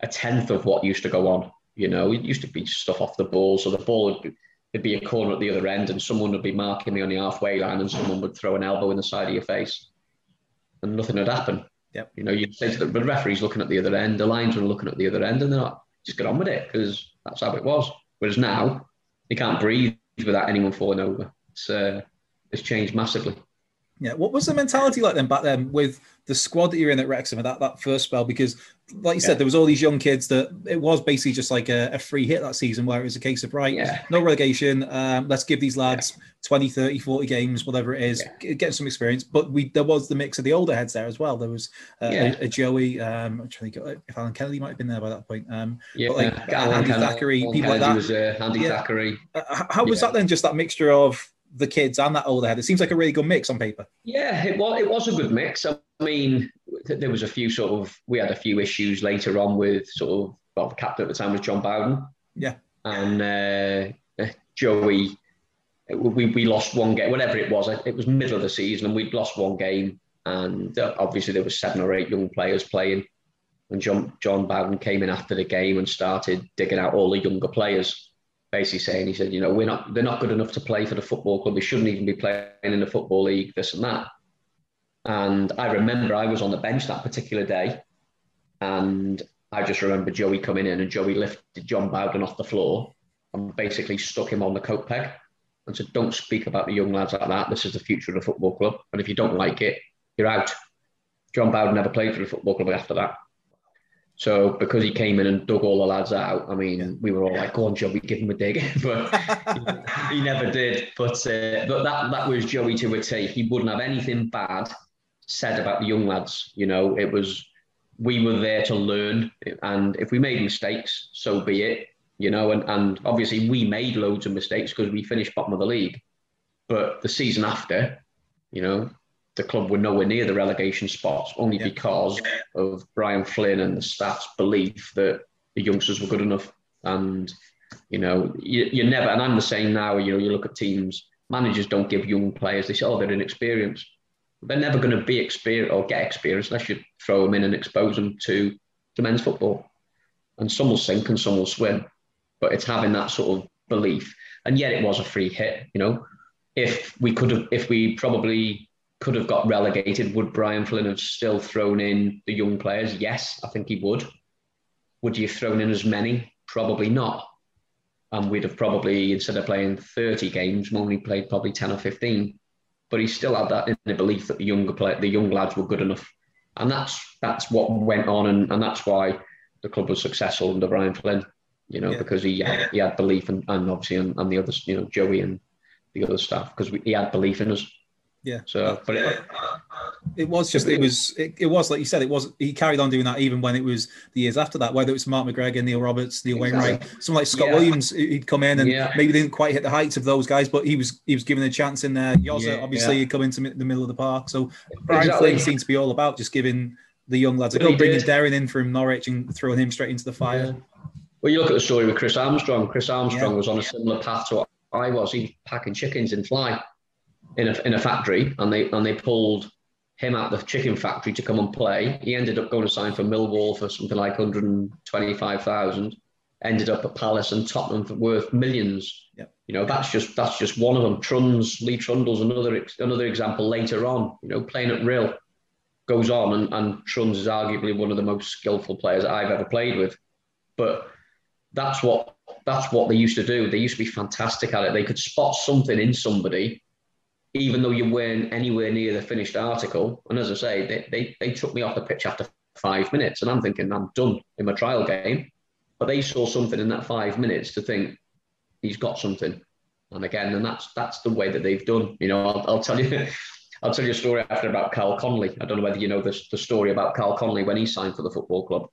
a tenth of what used to go on. You know, it used to be stuff off the ball, so the ball would there'd be a corner at the other end and someone would be marking me on the halfway line and someone would throw an elbow in the side of your face and nothing would happen. Yep. You know, you'd say to the, the referee's looking at the other end, the linesmen are looking at the other end, and they're not, just get on with it because that's how it was. Whereas now, you can't breathe without anyone falling over. it's uh, it's changed massively. Yeah, what was the mentality like then back then with the squad that you're in at Wrexham at that, that first spell? Because, like you said, yeah. there was all these young kids that it was basically just like a, a, free hit that season where it was a case of, right, yeah. no relegation, um, let's give these lads yeah. 20, 30, 40 games, whatever it is, get some experience. But we there was the mix of the older heads there as well. There was uh, a, a, Joey, um, I'm trying to think if Alan Kennedy might have been there by that point. Um, yeah, but like Andy Thackeray, Alan people Kennedy like that. Was, uh, Andy Thackeray. Uh, how was that then? Just that mixture of the kids and that older head. It seems like a really good mix on paper. Yeah, it was. It was a good mix. I mean, there was a few sort of. We had a few issues later on with sort of. Well, the captain at the time was Jon Bowden. Yeah. And uh, Joey, we, we lost one game. Whatever it was, it was middle of the season, and we'd lost one game. And uh, obviously, there was seven or eight young players playing. And John Jon Bowden came in after the game and started digging out all the younger players basically saying he said, you know, we're not they're not good enough to play for the football club. They shouldn't even be playing in the football league, this and that. And I remember I was on the bench that particular day, and I just remember Joey coming in and Joey lifted Jon Bowden off the floor and basically stuck him on the coat peg and said, Don't speak about the young lads like that. This is the future of the football club. And if you don't like it, you're out. Jon Bowden never played for the football club after that. So because he came in and dug all the lads out, I mean, we were all like, "Go on, Joey, give him a dig," [laughs] but [laughs] he, never did. But uh, but that that was Joey to a T. He wouldn't have anything bad said about the young lads. You know, it was we were there to learn, and if we made mistakes, so be it. You know, and and obviously we made loads of mistakes because we finished bottom of the league. But the season after, you know, the club were nowhere near the relegation spots only yeah. because of Brian Flynn and the staff's belief that the youngsters were good enough. And, you know, you, you never, and I'm the same now, you know, you look at teams, managers don't give young players, they say, oh, they're inexperienced. They're never going to be experienced or get experience unless you throw them in and expose them to, to men's football. And some will sink and some will swim. But it's having that sort of belief. And yet it was a free hit, you know. If we could have, if we probably could have got relegated. Would Brian Flynn have still thrown in the young players? Yes, I think he would. Would he have thrown in as many? Probably not. And we'd have probably, instead of playing 30 games, only played probably 10 or 15. But he still had that in the belief that the younger play, the young lads were good enough. And that's that's what went on and, and that's why the club was successful under Brian Flynn, you know, yeah. because he had, he had belief and, and obviously and, and the others, you know, Joey and the other staff, because he had belief in us. Yeah. So, but it, it was just it was it, it, was like you said it was he carried on doing that even when it was the years after that whether it was Mark McGregor, Neil Roberts, Neil exactly. Wainwright, someone like Scott yeah. Williams he'd come in and yeah. maybe didn't quite hit the heights of those guys but he was he was given a chance in there. Yoza yeah, obviously yeah. he'd come into the middle of the park so Brian exactly. Flynn seems to be all about just giving the young lads a go, bringing Darren in from Norwich and throwing him straight into the fire. Well, you look at the story with Chris Armstrong. Chris Armstrong was on a similar path to what I was. He packing chickens in fly in a, in a factory and they and they pulled him out the chicken factory to come and play. He ended up going to sign for Millwall for something like 125,000. Ended up at Palace and Tottenham for worth millions. Yep. You know, that's just that's just one of them. Truns Lee Trundle's another another example later on. You know, playing at Real goes on, and, and Trunds is arguably one of the most skillful players I've ever played with. But that's what that's what they used to do. They used to be fantastic at it. They could spot something in somebody even though you weren't anywhere near the finished article. And as I say, they, they, they took me off the pitch after five minutes, and I'm thinking I'm done in my trial game. But they saw something in that five minutes to think he's got something. And again, and that's that's the way that they've done. You know, I'll, I'll tell you. [laughs] I'll tell you a story after about Karl Connolly. I don't know whether you know the, the story about Karl Connolly when he signed for the football club.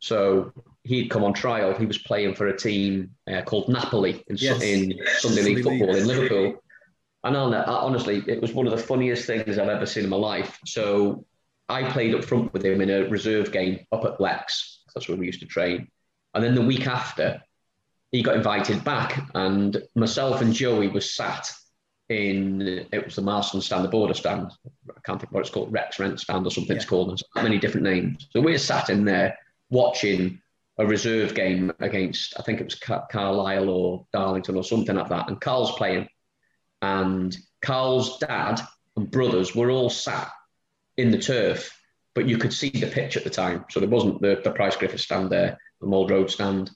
So he'd come on trial. He was playing for a team uh, called Napoli in, yes. in Sunday League football in Liverpool. And I'll, honestly, it was one of the funniest things I've ever seen in my life. So I played up front with him in a reserve game up at Lex. That's where we used to train. And then the week after, he got invited back, and myself and Joey was sat in it was the Marston stand, the border stand. I can't think what it's called, Rex Rent stand or something yeah. it's called. There's many different names. So we are sat in there watching a reserve game against I think it was Carlisle or Darlington or something like that, and Karl's playing and Karl's dad and brothers were all sat in the turf, but you could see the pitch at the time. So there wasn't the, the Pryce Griffith stand there, the Mold Road stand.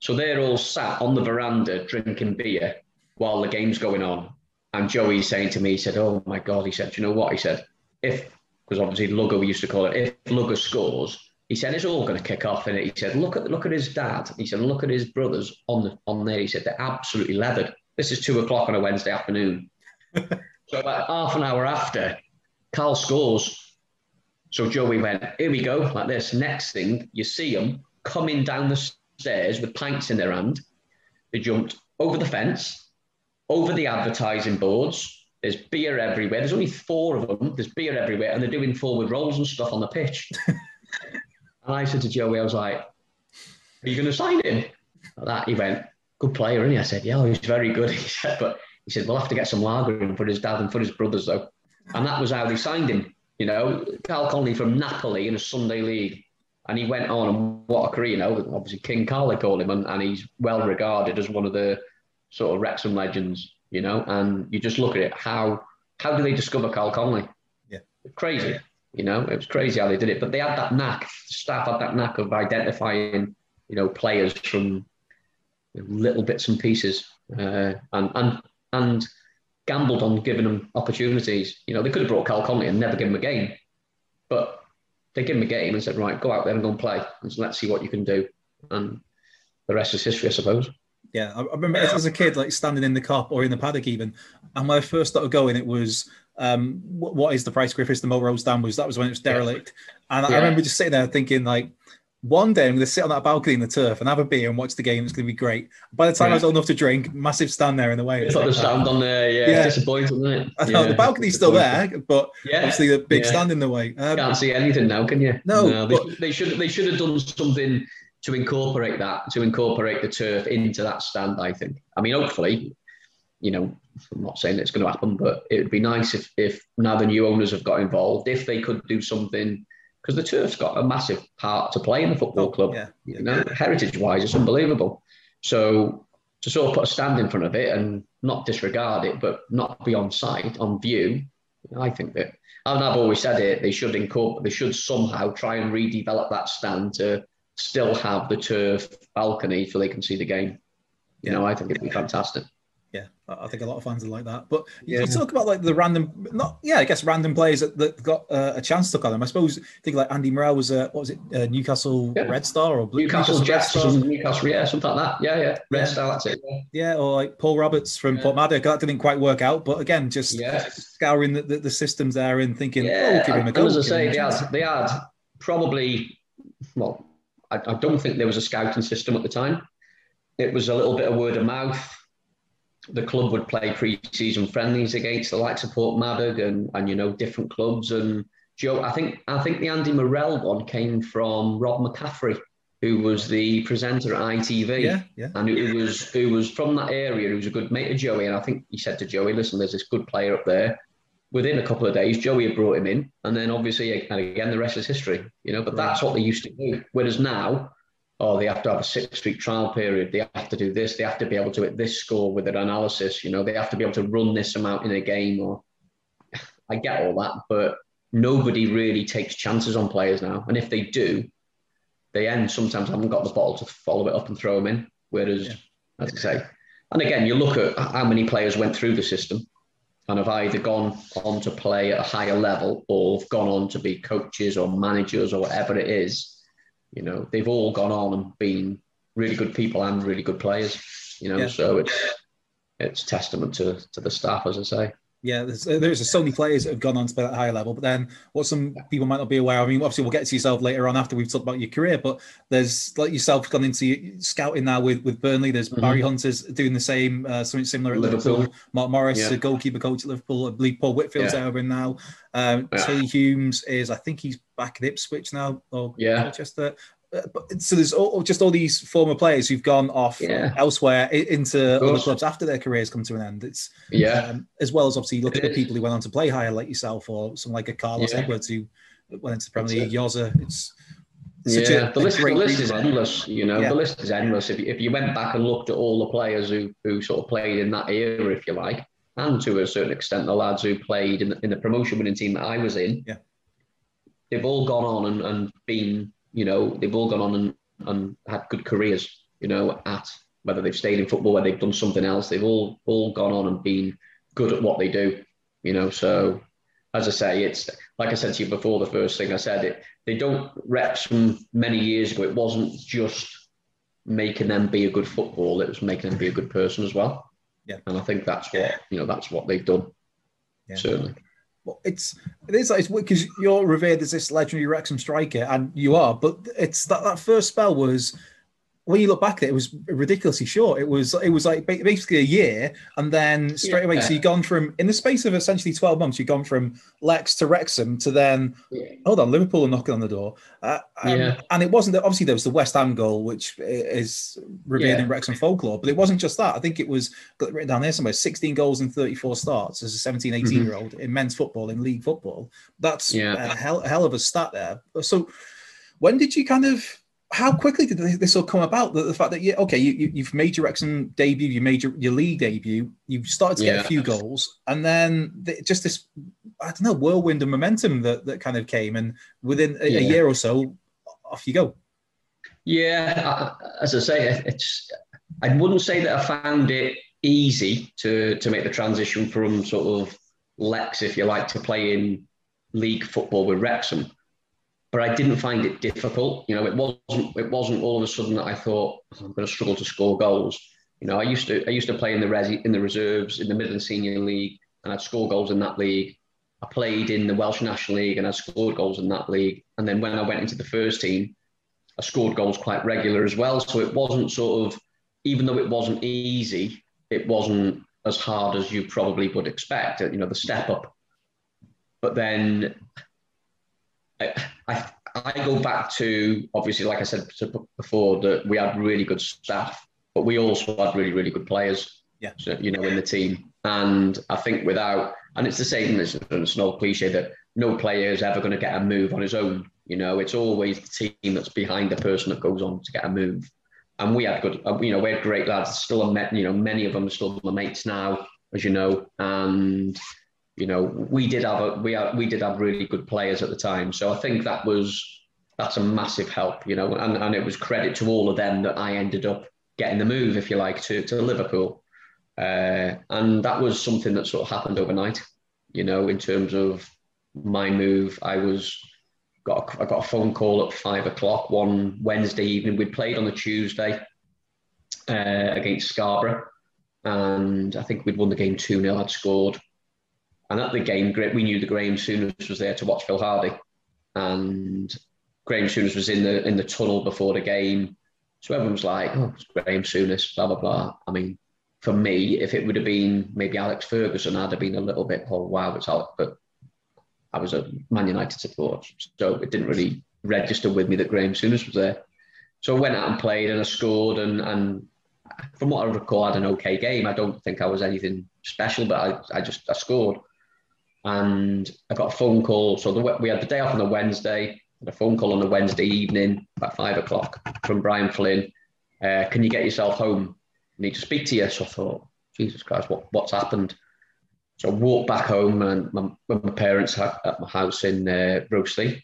So they're all sat on the veranda drinking beer, while the game's going on. And Joey's saying to me, he said, Oh my God, he said, Do you know what? He said, if, because obviously Lugger, we used to call it, if Lugger scores, he said, it's all going to kick off. And he said, look at look at his dad. He said, look at his brothers on the on there. He said, they're absolutely leathered. This is two o'clock on a Wednesday afternoon. [laughs] so about half an hour after, Karl scores. So Joey went, here we go, like this. Next thing, you see them coming down the stairs with pints in their hand. They jumped over the fence, over the advertising boards. There's beer everywhere. There's only four of them. There's beer everywhere, and they're doing forward rolls and stuff on the pitch. [laughs] and I said to Joey, I was like, "Are you going to sign him?" Like that he went, "Good player, and he?" I said, "Yeah, he's very good." [laughs] He said, "But he said we'll have to get some lager in for his dad and for his brothers, though." And that was how they signed him. You know, Karl Connolly from Napoli in a Sunday league and he went on and what a career, you know, obviously King Karl, they call him, and, and he's well regarded as one of the sort of Wrexham legends, you know, and you just look at it, how how do they discover Karl Connolly? Yeah. Crazy, you know, it was crazy how they did it, but they had that knack, the staff had that knack of identifying, you know, players from little bits and pieces uh, and, and, and gambled on giving them opportunities. You know, they could have brought Karl Connolly and never given him a game, but they gave him a game and said, right, go out there and go and play, and so let's see what you can do. And the rest is history, I suppose. Yeah, I remember as a kid, like standing in the Kop or in the paddock even, and when I first started going, it was um, what is the Pryce Griffiths, the Melrose Stand was that was when it was derelict, and yeah. I remember just sitting there thinking like, one day I'm going to sit on that balcony in the turf and have a beer and watch the game. It's going to be great. By the time yeah. I was old enough to drink, massive stand there in the way. It's like the stand on there, yeah. yeah. It's disappointing, isn't it? Know yeah. the balcony's still there, but yeah. obviously the big stand in the way. Um, Can't see anything now, can you? No, no they, but, they, should they should have done something to incorporate that, to incorporate the turf into that stand. I think. I mean, hopefully, you know, I'm not saying it's going to happen, but it would be nice if if now the new owners have got involved, if they could do something because the turf's got a massive part to play in the football oh, club. Yeah, You know, heritage wise, it's unbelievable. So to sort of put a stand in front of it and not disregard it, but not be on sight, on view, I think that, and I've always said it, they should incorporate, they should somehow try and redevelop that stand to still have the turf balcony so they can see the game. You know, I think it'd be fantastic yeah, I think a lot of fans are like that. But yeah. you talk about like the random, not yeah, I guess random players that, that got uh, a chance to at them. I suppose think like Andy Morrell was a what was it uh, Newcastle yeah. Red Star or Blue, Newcastle, Newcastle Jets, Newcastle yeah, something like that. Yeah, yeah, Red yeah. Star, that's it. Yeah. or like Paul Roberts from Porthmadog. That didn't quite work out, but again, just scouring the, the, the, systems there and thinking, yeah, oh, give him a go. As I say, they had, they had probably well, I, I don't think there was a scouting system at the time. It was a little bit of word of mouth the club would play pre-season friendlies against the likes of Port Porthmadog and and you know different clubs and Joe. I think I think the Andy Morrell one came from Rob McCaffrey, who was the presenter at ITV. Yeah, yeah. And who was who was from that area. Who was a good mate of Joey. And I think he said to Joey, "Listen, there's this good player up there." Within a couple of days, Joey had brought him in, and then obviously, and again, the rest is history. You know, but right. that's what they used to do. Whereas now, oh, they have to have a six week trial period. They have to do this. They have to be able to hit this score with an analysis. You know, they have to be able to run this amount in a game. Or [laughs] I get all that, but nobody really takes chances on players now. And if they do, they end sometimes haven't got the ball to follow it up and throw them in. Whereas, yeah. as I say, and again, you look at how many players went through the system and have either gone on to play at a higher level or have gone on to be coaches or managers or whatever it is you know, they've all gone on and been really good people and really good players. You know, yeah. so it's it's testament to to the staff, as I say. Yeah, there's, there's so many players that have gone on to play at a higher level, but then what some people might not be aware. Of, I mean, obviously we'll get to yourself later on after we've talked about your career, but there's like yourself gone into scouting now with with Burnley. There's mm-hmm. Barry Hunter's doing the same, uh, something similar at Liverpool. Liverpool. Mark Morris, yeah. a goalkeeper coach at Liverpool. I believe Paul Whitfield's yeah. over now. Um, yeah. Tilly Humes is, I think he's back at Ipswich now or yeah. Manchester so there's all, just all these former players who've gone off yeah. elsewhere into other clubs after their careers come to an end. It's yeah, um, as well as obviously look at the people who went on to play higher, like yourself, or someone like a Carlos yeah. Edwards who went into the Premier League. Yoza, it's yeah, a, the list, the list is endless. You know, yeah. the list is endless. If you, if you went back and looked at all the players who who sort of played in that era, if you like, and to a certain extent the lads who played in the, in the promotion winning team that I was in, yeah, they've all gone on and, and been you know, they've all gone on and, and had good careers, you know, at whether they've stayed in football, whether they've done something else, they've all all gone on and been good at what they do. You know, so as I say, it's like I said to you before. The first thing I said, it they don't reps from many years ago. It wasn't just making them be a good football; it was making them be a good person as well. Yeah, and I think that's what you know. That's what they've done. Yeah. Certainly. Well, it's it is like because you're revered as this legendary Wrexham striker, and you are. But it's that that first spell was when you look back at it, it was ridiculously short. It was it was like basically a year, and then straight away. So you've gone from in the space of essentially twelve months, you've gone from Lex to Wrexham to then yeah. hold on, Liverpool are knocking on the door. Uh, um, yeah. And it wasn't that obviously there was the West Ham goal, which is revered yeah. in Wrexham folklore, but it wasn't just that. I think it was got written down there somewhere: sixteen goals in thirty four starts as a 17, 18 mm-hmm. year old in men's football in league football. That's yeah. a hell, hell of a stat there. So when did you kind of how quickly did this all come about? The, the fact that yeah, okay, you, you have made your Wrexham debut, you made your, your league debut, you've started to get yeah. a few goals, and then the, just this, I don't know, whirlwind of momentum that that kind of came, and within a, yeah. a year or so, off you go. Yeah, as I say, it's I wouldn't say that I found it easy to to make the transition from sort of Lex, if you like, to play in league football with Wrexham but I didn't find it difficult. You know, it wasn't it wasn't all of a sudden that I thought oh, I'm going to struggle to score goals. You know, I used to I used to play in the resi, in the reserves in the Midland Senior League, and I'd score goals in that league. I played in the Welsh National League, and I scored goals in that league. And then when I went into the first team, I scored goals quite regular as well. So it wasn't sort of, even though it wasn't easy, it wasn't as hard as you probably would expect. You know, the step up. But then I, I, I go back to obviously, like I said before, that we had really good staff, but we also had really, really good players. Yeah, so, you know, in the team, and I think without, and it's the same. It's, it's an old cliche that no player is ever going to get a move on his own. You know, it's always the team that's behind the person that goes on to get a move. And we had good, uh, you know, we had great lads. Still, met, you know, many of them are still my mates now, as you know, and you know, we did have a, we had, we did have really good players at the time. So I think that was that's a massive help, you know, and, and it was credit to all of them that I ended up getting the move, if you like, to, to Liverpool. Uh, and that was something that sort of happened overnight, you know, in terms of my move. I was got a, I got a phone call at five o'clock one Wednesday evening. We played on the Tuesday uh, against Scarborough, and I think we'd won the game two 0 I'd scored, and at the game, we knew that Graham Souness was there to watch Phil Hardy, and Graham Souness was in the in the tunnel before the game. So everyone was like, "Oh, it's Graham Souness," blah blah blah. I mean, for me, if it would have been maybe Alex Ferguson, I'd have been a little bit, "Oh wow, it's Alex," but I was a Man United supporter, so it didn't really register with me that Graham Souness was there. So I went out and played, and I scored, and and from what I recall, I had an okay game. I don't think I was anything special, but I, I just I scored and I got a phone call. So the, we had the day off on the Wednesday, a phone call on the Wednesday evening about five o'clock from Brian Flynn. Uh, can you get yourself home? I need to speak to you. So I thought, Jesus Christ, what, what's happened? So I walked back home and my, my parents at my house in uh, Rowsley,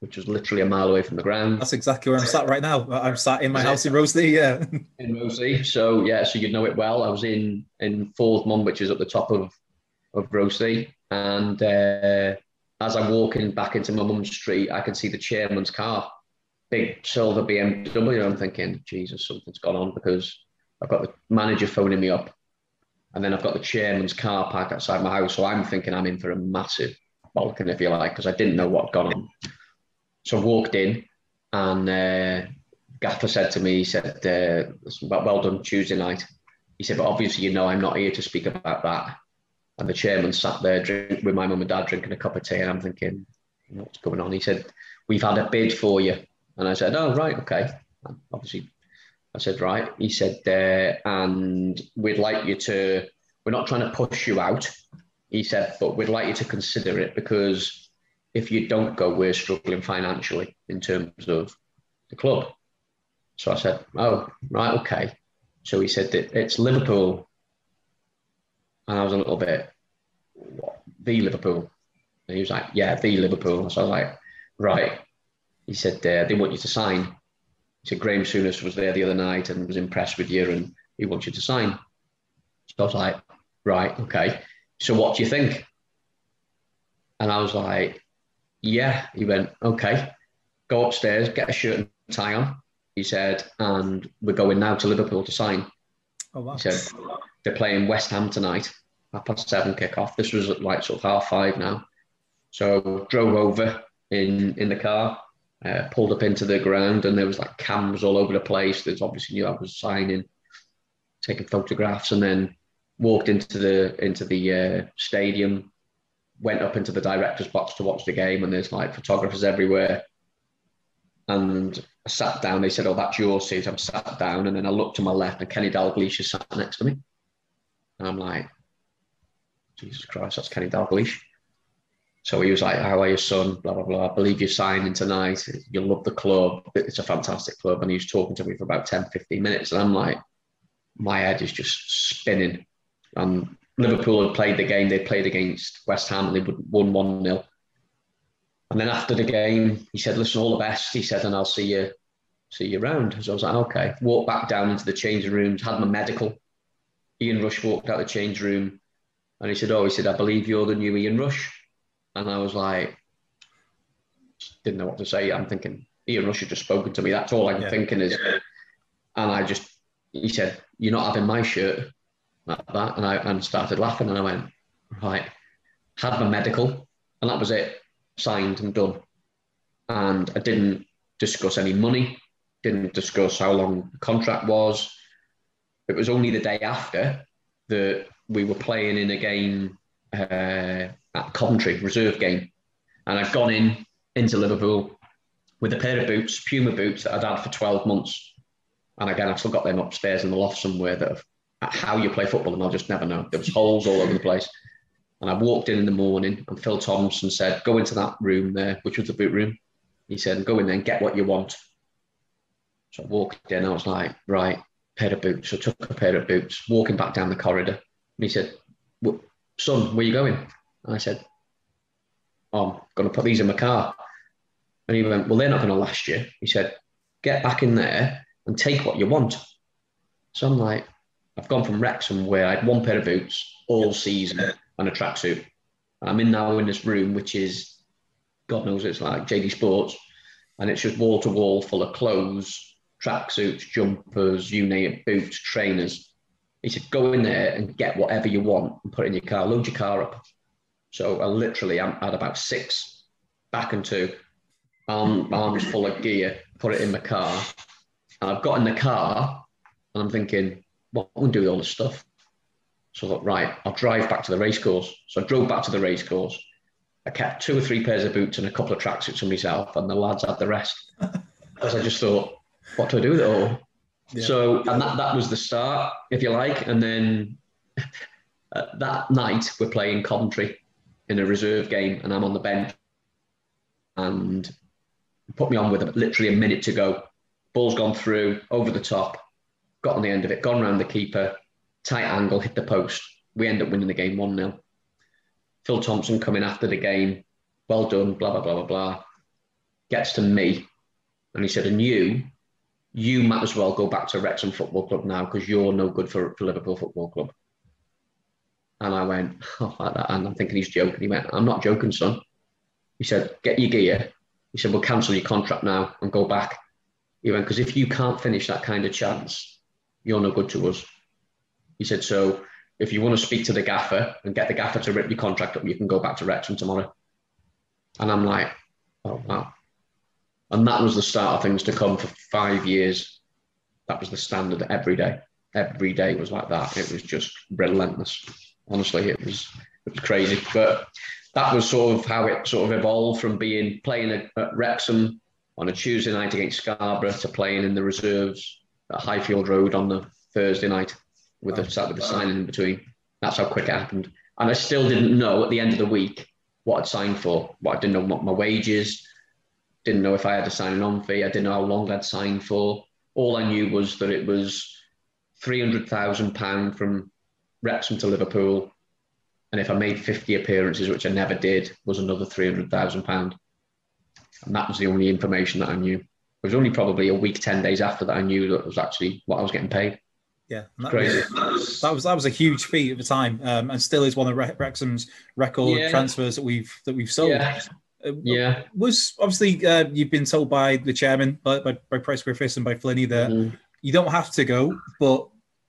which was literally a mile away from the ground. That's exactly where I'm sat right now. I'm sat in my house in Rowsley, yeah. [laughs] in Rowsley. So yeah, so you know it well. I was in in Mum, which is at the top of of Rowsley. And uh, as I'm walking back into my mum's street, I can see the chairman's car, big silver BMW. I'm thinking, Jesus, something's gone on because I've got the manager phoning me up. And then I've got the chairman's car parked outside my house. So I'm thinking I'm in for a massive balkan, if you like, because I didn't know what had gone on. So I walked in and uh, Gaffer said to me, he said, uh, well done Tuesday night. He said, but obviously, you know, I'm not here to speak about that. And the chairman sat there drink, with my mum and dad drinking a cup of tea. And I'm thinking, what's going on? He said, We've had a bid for you. And I said, Oh, right, okay. And obviously, I said, Right. He said, uh, And we'd like you to, we're not trying to push you out. He said, But we'd like you to consider it because if you don't go, we're struggling financially in terms of the club. So I said, Oh, right, okay. So he said that it's Liverpool and I was a little bit, what, the Liverpool? And he was like, yeah, the Liverpool. So I was like, right. He said, uh, they want you to sign. He said, Graham Souness was there the other night and was impressed with you and he wants you to sign. So I was like, right, okay. So what do you think? And I was like, yeah. He went, okay, go upstairs, get a shirt and tie on. He said, and we're going now to Liverpool to sign. Oh, wow. He said, they're playing West Ham tonight, half past seven kick off. This was at like sort of half five now. So drove over in, in the car, uh, pulled up into the ground, and there was like cams all over the place. There's obviously knew I was signing, taking photographs, and then walked into the into the uh, stadium, went up into the director's box to watch the game, and there's like photographers everywhere. And I sat down. They said, "Oh, that's your seat." I'm sat down, and then I looked to my left, and Kenny Dalglish is sat next to me. And I'm like, Jesus Christ, that's Kenny Dalglish. So he was like, How are you, son? Blah, blah, blah. I believe you're signing tonight. You'll love the club. It's a fantastic club. And he was talking to me for about 10, 15 minutes. And I'm like, My head is just spinning. And Liverpool had played the game. They played against West Ham and they won 1 0. And then after the game, he said, Listen, all the best. He said, And I'll see you. See you around. So I was like, okay. Walked back down into the changing rooms, had my medical. Ian Rush walked out the change room and he said, Oh, he said, I believe you're the new Ian Rush. And I was like, didn't know what to say. I'm thinking, Ian Rush had just spoken to me. That's all I'm yeah. thinking is. And I just, he said, You're not having my shirt like that. And I and started laughing. And I went, Right. Had my medical. And that was it. Signed and done. And I didn't discuss any money, didn't discuss how long the contract was. It was only the day after that we were playing in a game uh, at Coventry, reserve game. And I'd gone in into Liverpool with a pair of boots, Puma boots that I'd had for 12 months. And again, I've still got them upstairs in the loft somewhere that have, how you play football, and I'll just never know. There was holes all over the place. And I walked in in the morning, and Phil Thompson said, "Go into that room there, which was the boot room." He said, "Go in there and get what you want." So I walked in. I was like, "Right, pair of boots." So I took a pair of boots, walking back down the corridor, and he said, "Son, where you going?" And I said, oh, I'm going to put these in my car. And he went, Well, they're not going to last you. He said, Get back in there and take what you want. So I'm like, I've gone from Wrexham where I had one pair of boots all season and a tracksuit. I'm in now in this room, which is, God knows, it's like JD Sports. And it's just wall to wall full of clothes, tracksuits, jumpers, you name it, boots, trainers. He said, go in there and get whatever you want and put it in your car, load your car up. So I literally I'm at about six, back and two, arm, arms full of gear, put it in my car. And I've got in the car and I'm thinking, what am I going to do with all this stuff? So I thought, right, I'll drive back to the racecourse. So I drove back to the racecourse. I kept two or three pairs of boots and a couple of tracksuits for myself, and the lads had the rest. [laughs] because I just thought, what do I do with it all? Yeah. So, and that, that was the start, if you like. And then [laughs] uh, that night, we're playing Coventry in a reserve game and I'm on the bench and put me on with literally a minute to go. Ball's gone through, over the top, got on the end of it, gone around the keeper, tight angle, hit the post. We end up winning the game 1 0. Phil Thompson coming after the game, well done, blah, blah, blah, blah, blah. Gets to me and he said, and you, you might as well go back to Wrexham Football Club now because you're no good for, for Liverpool Football Club. And I went, oh. And I'm thinking he's joking. He went, I'm not joking, son. He said, get your gear. He said, we'll cancel your contract now and go back. He went, because if you can't finish that kind of chance, you're no good to us. He said, so if you want to speak to the gaffer and get the gaffer to rip your contract up, you can go back to Wrexham tomorrow. And I'm like, oh, wow. And that was the start of things to come for five years. That was the standard every day. Every day was like that. It was just relentless honestly, it was it was crazy. But that was sort of how it sort of evolved from being playing at, at Wrexham on a Tuesday night against Scarborough to playing in the reserves at Highfield Road on the Thursday night with the with the signing in between. That's how quick it happened. And I still didn't know at the end of the week what I'd signed for. What I didn't know what my wages, didn't know if I had to sign an on fee. I didn't know how long I'd signed for. All I knew was that it was three hundred thousand pound from Wrexham to Liverpool, and if I made 50 appearances, which I never did, was another £300,000. And that was the only information that I knew. It was only probably a week, ten days after that I knew that it was actually what I was getting paid. Yeah, that crazy. Was, that was that was a huge feat at the time, um, and still is one of Wrexham's record yeah. transfers that we've that we've sold. Yeah. Uh, yeah. Was obviously uh, you've been told by the chairman, by by, by Pryce Griffiths and by Flinny that mm. you don't have to go, but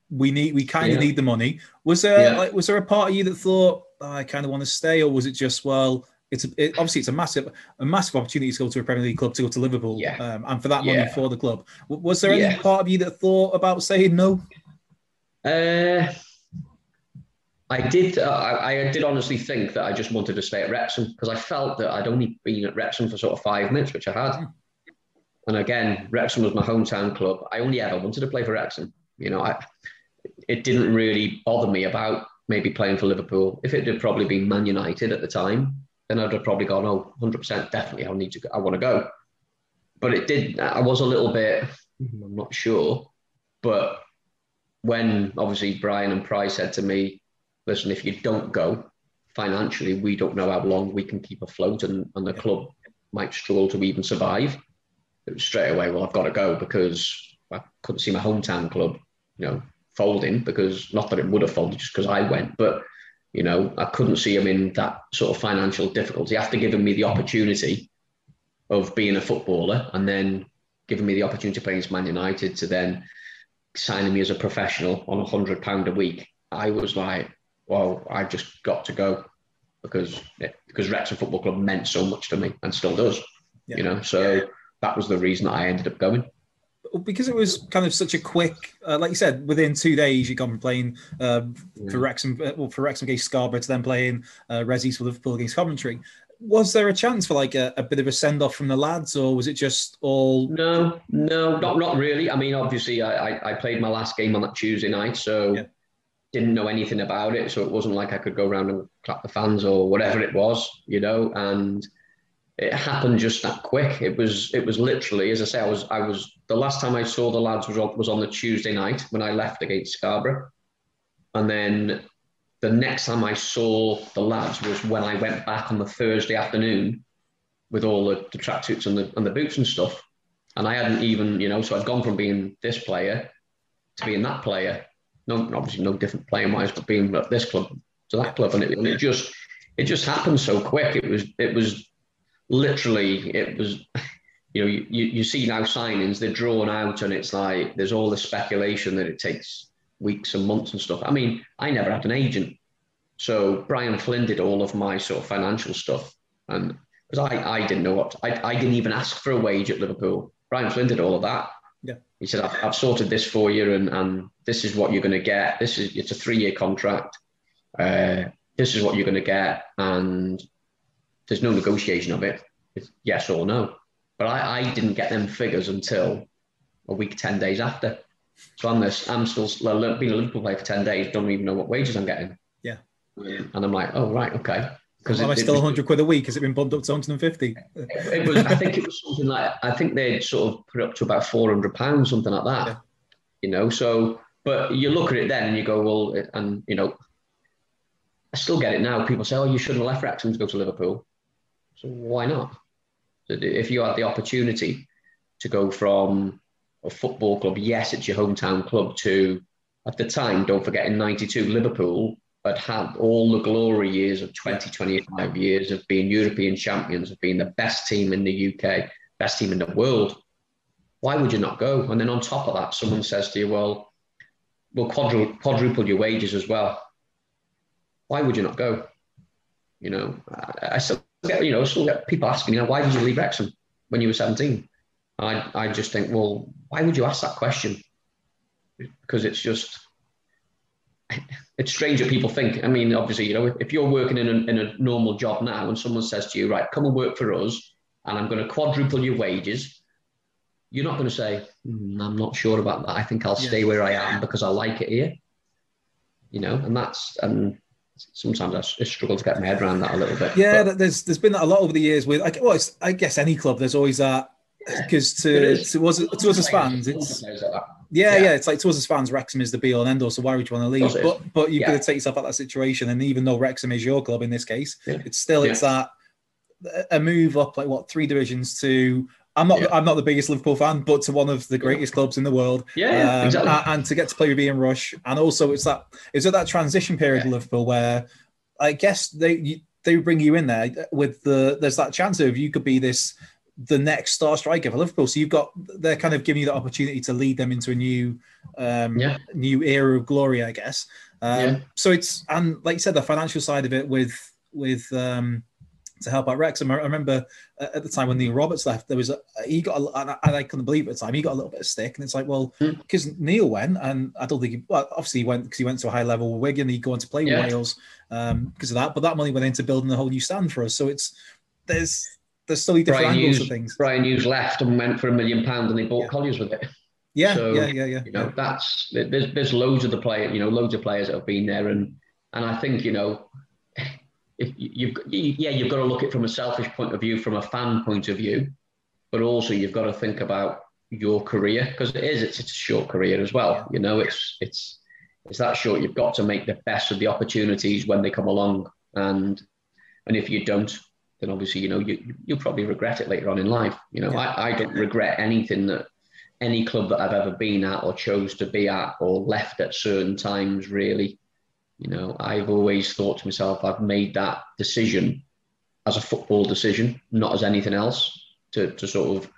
we need we kind of yeah. need the money. Was there like was there a part of you that thought oh, I kind of want to stay, or was it just well? It's a, it, obviously it's a massive a massive opportunity to go to a Premier League club to go to Liverpool, yeah. um, and for that money for the club. Was there any part of you that thought about saying no? Uh, I did. Uh, I, I, did honestly think that I just wanted to stay at Wrexham because I felt that I'd only been at Wrexham for sort of five minutes, which I had. And again, Wrexham was my hometown club. I only ever wanted to play for Wrexham. You know, I, it didn't really bother me about maybe playing for Liverpool. If it had probably been Man United at the time, then I'd have probably gone, oh, 100% definitely, I need to. Go, I want to go. But it did. I was a little bit. I'm not sure, but when obviously Brian and Pryce said to me, listen, if you don't go financially, we don't know how long we can keep afloat and, and the club might struggle to even survive. It was straight away, well, I've got to go because I couldn't see my hometown club, you know, folding because not that it would have folded just because I went, but you know, I couldn't see him in that sort of financial difficulty after giving me the opportunity of being a footballer and then giving me the opportunity to play against Man United to then signing me as a professional on a hundred pound a week, I was like, well, I've just got to go because because Wrexham Football Club meant so much to me and still does. Yeah. You know, so yeah. that was the reason that I ended up going. Because it was kind of such a quick, uh, like you said, within two days you gone from playing uh, yeah. for Wrexham, uh, well, for Wrexham against Scarborough to then playing uh, Resi's for Liverpool against Coventry was there a chance for like a, a bit of a send off from the lads, or was it just all? No, no, not not really. I mean, obviously, I I, I played my last game on that Tuesday night, so. Didn't know anything about it. So it wasn't like I could go around and clap the fans or whatever it was, you know. And it happened just that quick. It was it was literally, as I say, I was I was the last time I saw the lads was was on the Tuesday night when I left against Scarborough, and then the next time I saw the lads was when I went back on the Thursday afternoon with all the, the tracksuits and the, and the boots and stuff. And I hadn't even, you know, so I'd gone from being this player to being that player. No, obviously no different playing wise, but being at this club to that club. And it, and it just, it just happened so quick. It was, it was literally, it was, [laughs] you know, you, you see now signings, they're drawn out and it's like, there's all this speculation that it takes weeks and months and stuff. I mean, I never had an agent. So Brian Flynn did all of my sort of financial stuff. And because I, I didn't know what, I, I didn't even ask for a wage at Liverpool. Brian Flynn did all of that. Yeah. He said, I've, I've sorted this for you and, and this is what you're going to get. This is, it's a three year contract. Uh, this is what you're going to get. And there's no negotiation of it. It's yes or no. But I, I didn't get them figures until a week, 10 days after. So I'm this, I'm still being a Liverpool player for 10 days, don't even know what wages I'm getting. Yeah. And I'm like, oh, right, okay. Because am I still 100 quid a week? Has it been bumped up to 150? It, it was, I think it was something like, I think they'd sort of put it up to about 400 pounds, something like that. Yeah. You know, so, but you look at it then and you go, well, and, you know, I still get it now. People say, oh, you shouldn't have left Wrexham to go to Liverpool. So why not? If you had the opportunity to go from a football club, yes, it's your hometown club, to at the time, don't forget in 92, Liverpool had had all the glory years of 20, 25 years of being European champions, of being the best team in the UK, best team in the world. Why would you not go? And then on top of that, someone says to you, well, we'll quadruple, quadruple your wages as well. Why would you not go? You know, I, I still get, you know, still get people asking, you know, why did you leave Wrexham when you were 17? I, I just think, well, why would you ask that question? Because it's just, it's strange that people think. I mean, obviously, you know, if you're working in a, in a normal job now and someone says to you, right, come and work for us and I'm going to quadruple your wages, you're not going to say, mm, I'm not sure about that. I think I'll stay where I am because I like it here. You know, and that's, and sometimes I struggle to get my head around that a little bit. Yeah, but, there's there's been that a lot over the years with, like, well, I guess any club, there's always that because to, to us to us as fans, it's yeah, yeah, yeah, it's like to us as fans, Wrexham is the be all and end all. So why would you want to leave? But but you've yeah. got to take yourself out of that situation. And even though Wrexham is your club in this case, yeah. it's still it's that a move up like what three divisions to I'm not. Yeah. I'm not the biggest Liverpool fan, but to one of the greatest clubs in the world. Yeah, yeah um, exactly. And, and, to get to play with Ian Rush, and also it's that is it that transition period yeah. Liverpool where I guess they they bring you in there with the there's that chance of you could be this the next star striker for Liverpool. So you've got they're kind of giving you the opportunity to lead them into a new um, yeah. new era of glory, I guess. Um, yeah. So it's and like you said, the financial side of it with with um, to help out Wrexham. I remember at the time when Neil Roberts left, there was a, he got a, and I couldn't believe it at the time he got a little bit of stick, and it's like, well, because mm. Neil went, and I don't think he, well, obviously he went because he went to a high level with Wigan, he'd go on to play yeah. Wales um because um, of that, but that money went into building a whole new stand for us. So it's there's there's still different Brian angles Hughes, of things. Bryan Hughes left and went for a million pounds, and they bought yeah. Colliers with it. Yeah, so, yeah, yeah, yeah. You know, that's there's there's loads of the player, you know, loads of players that have been there, and and I think you know if you've yeah you've got to look at it from a selfish point of view from a fan point of view but also you've got to think about your career because it is it's, it's a short career as well you know it's it's it's that short you've got to make the best of the opportunities when they come along and and if you don't then obviously you know you you'll probably regret it later on in life you know yeah. I, I don't regret anything that any club that I've ever been at or chose to be at or left at certain times really you know, I've always thought to myself, I've made that decision as a football decision, not as anything else, to, to sort of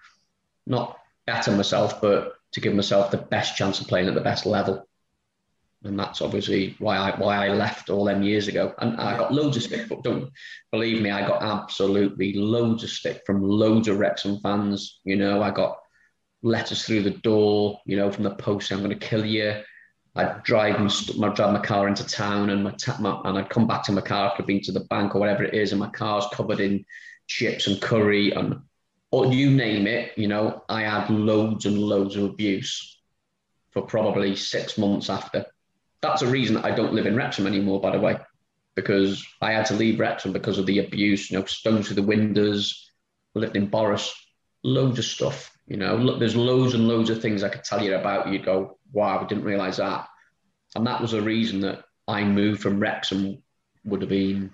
not better myself, but to give myself the best chance of playing at the best level. And that's obviously why I why I left all them years ago. And I got loads of stick, but don't believe me, I got absolutely loads of stick from loads of Wrexham fans. You know, I got letters through the door, you know, from the post, saying I'm going to kill you. I'd drive and st- I'd drive my car into town and my, ta- my, and I'd come back to my car after being to the bank or whatever it is, and my car's covered in chips and curry and or you name it. You know, I had loads and loads of abuse for probably six months after. That's a reason I don't live in Wrexham anymore, by the way, because I had to leave Wrexham because of the abuse. You know, stones through the windows, lived in Borras, loads of stuff. You know, look, there's loads and loads of things I could tell you about. You'd go, wow, I didn't realize that. And that was a reason that I moved from Wrexham, would have been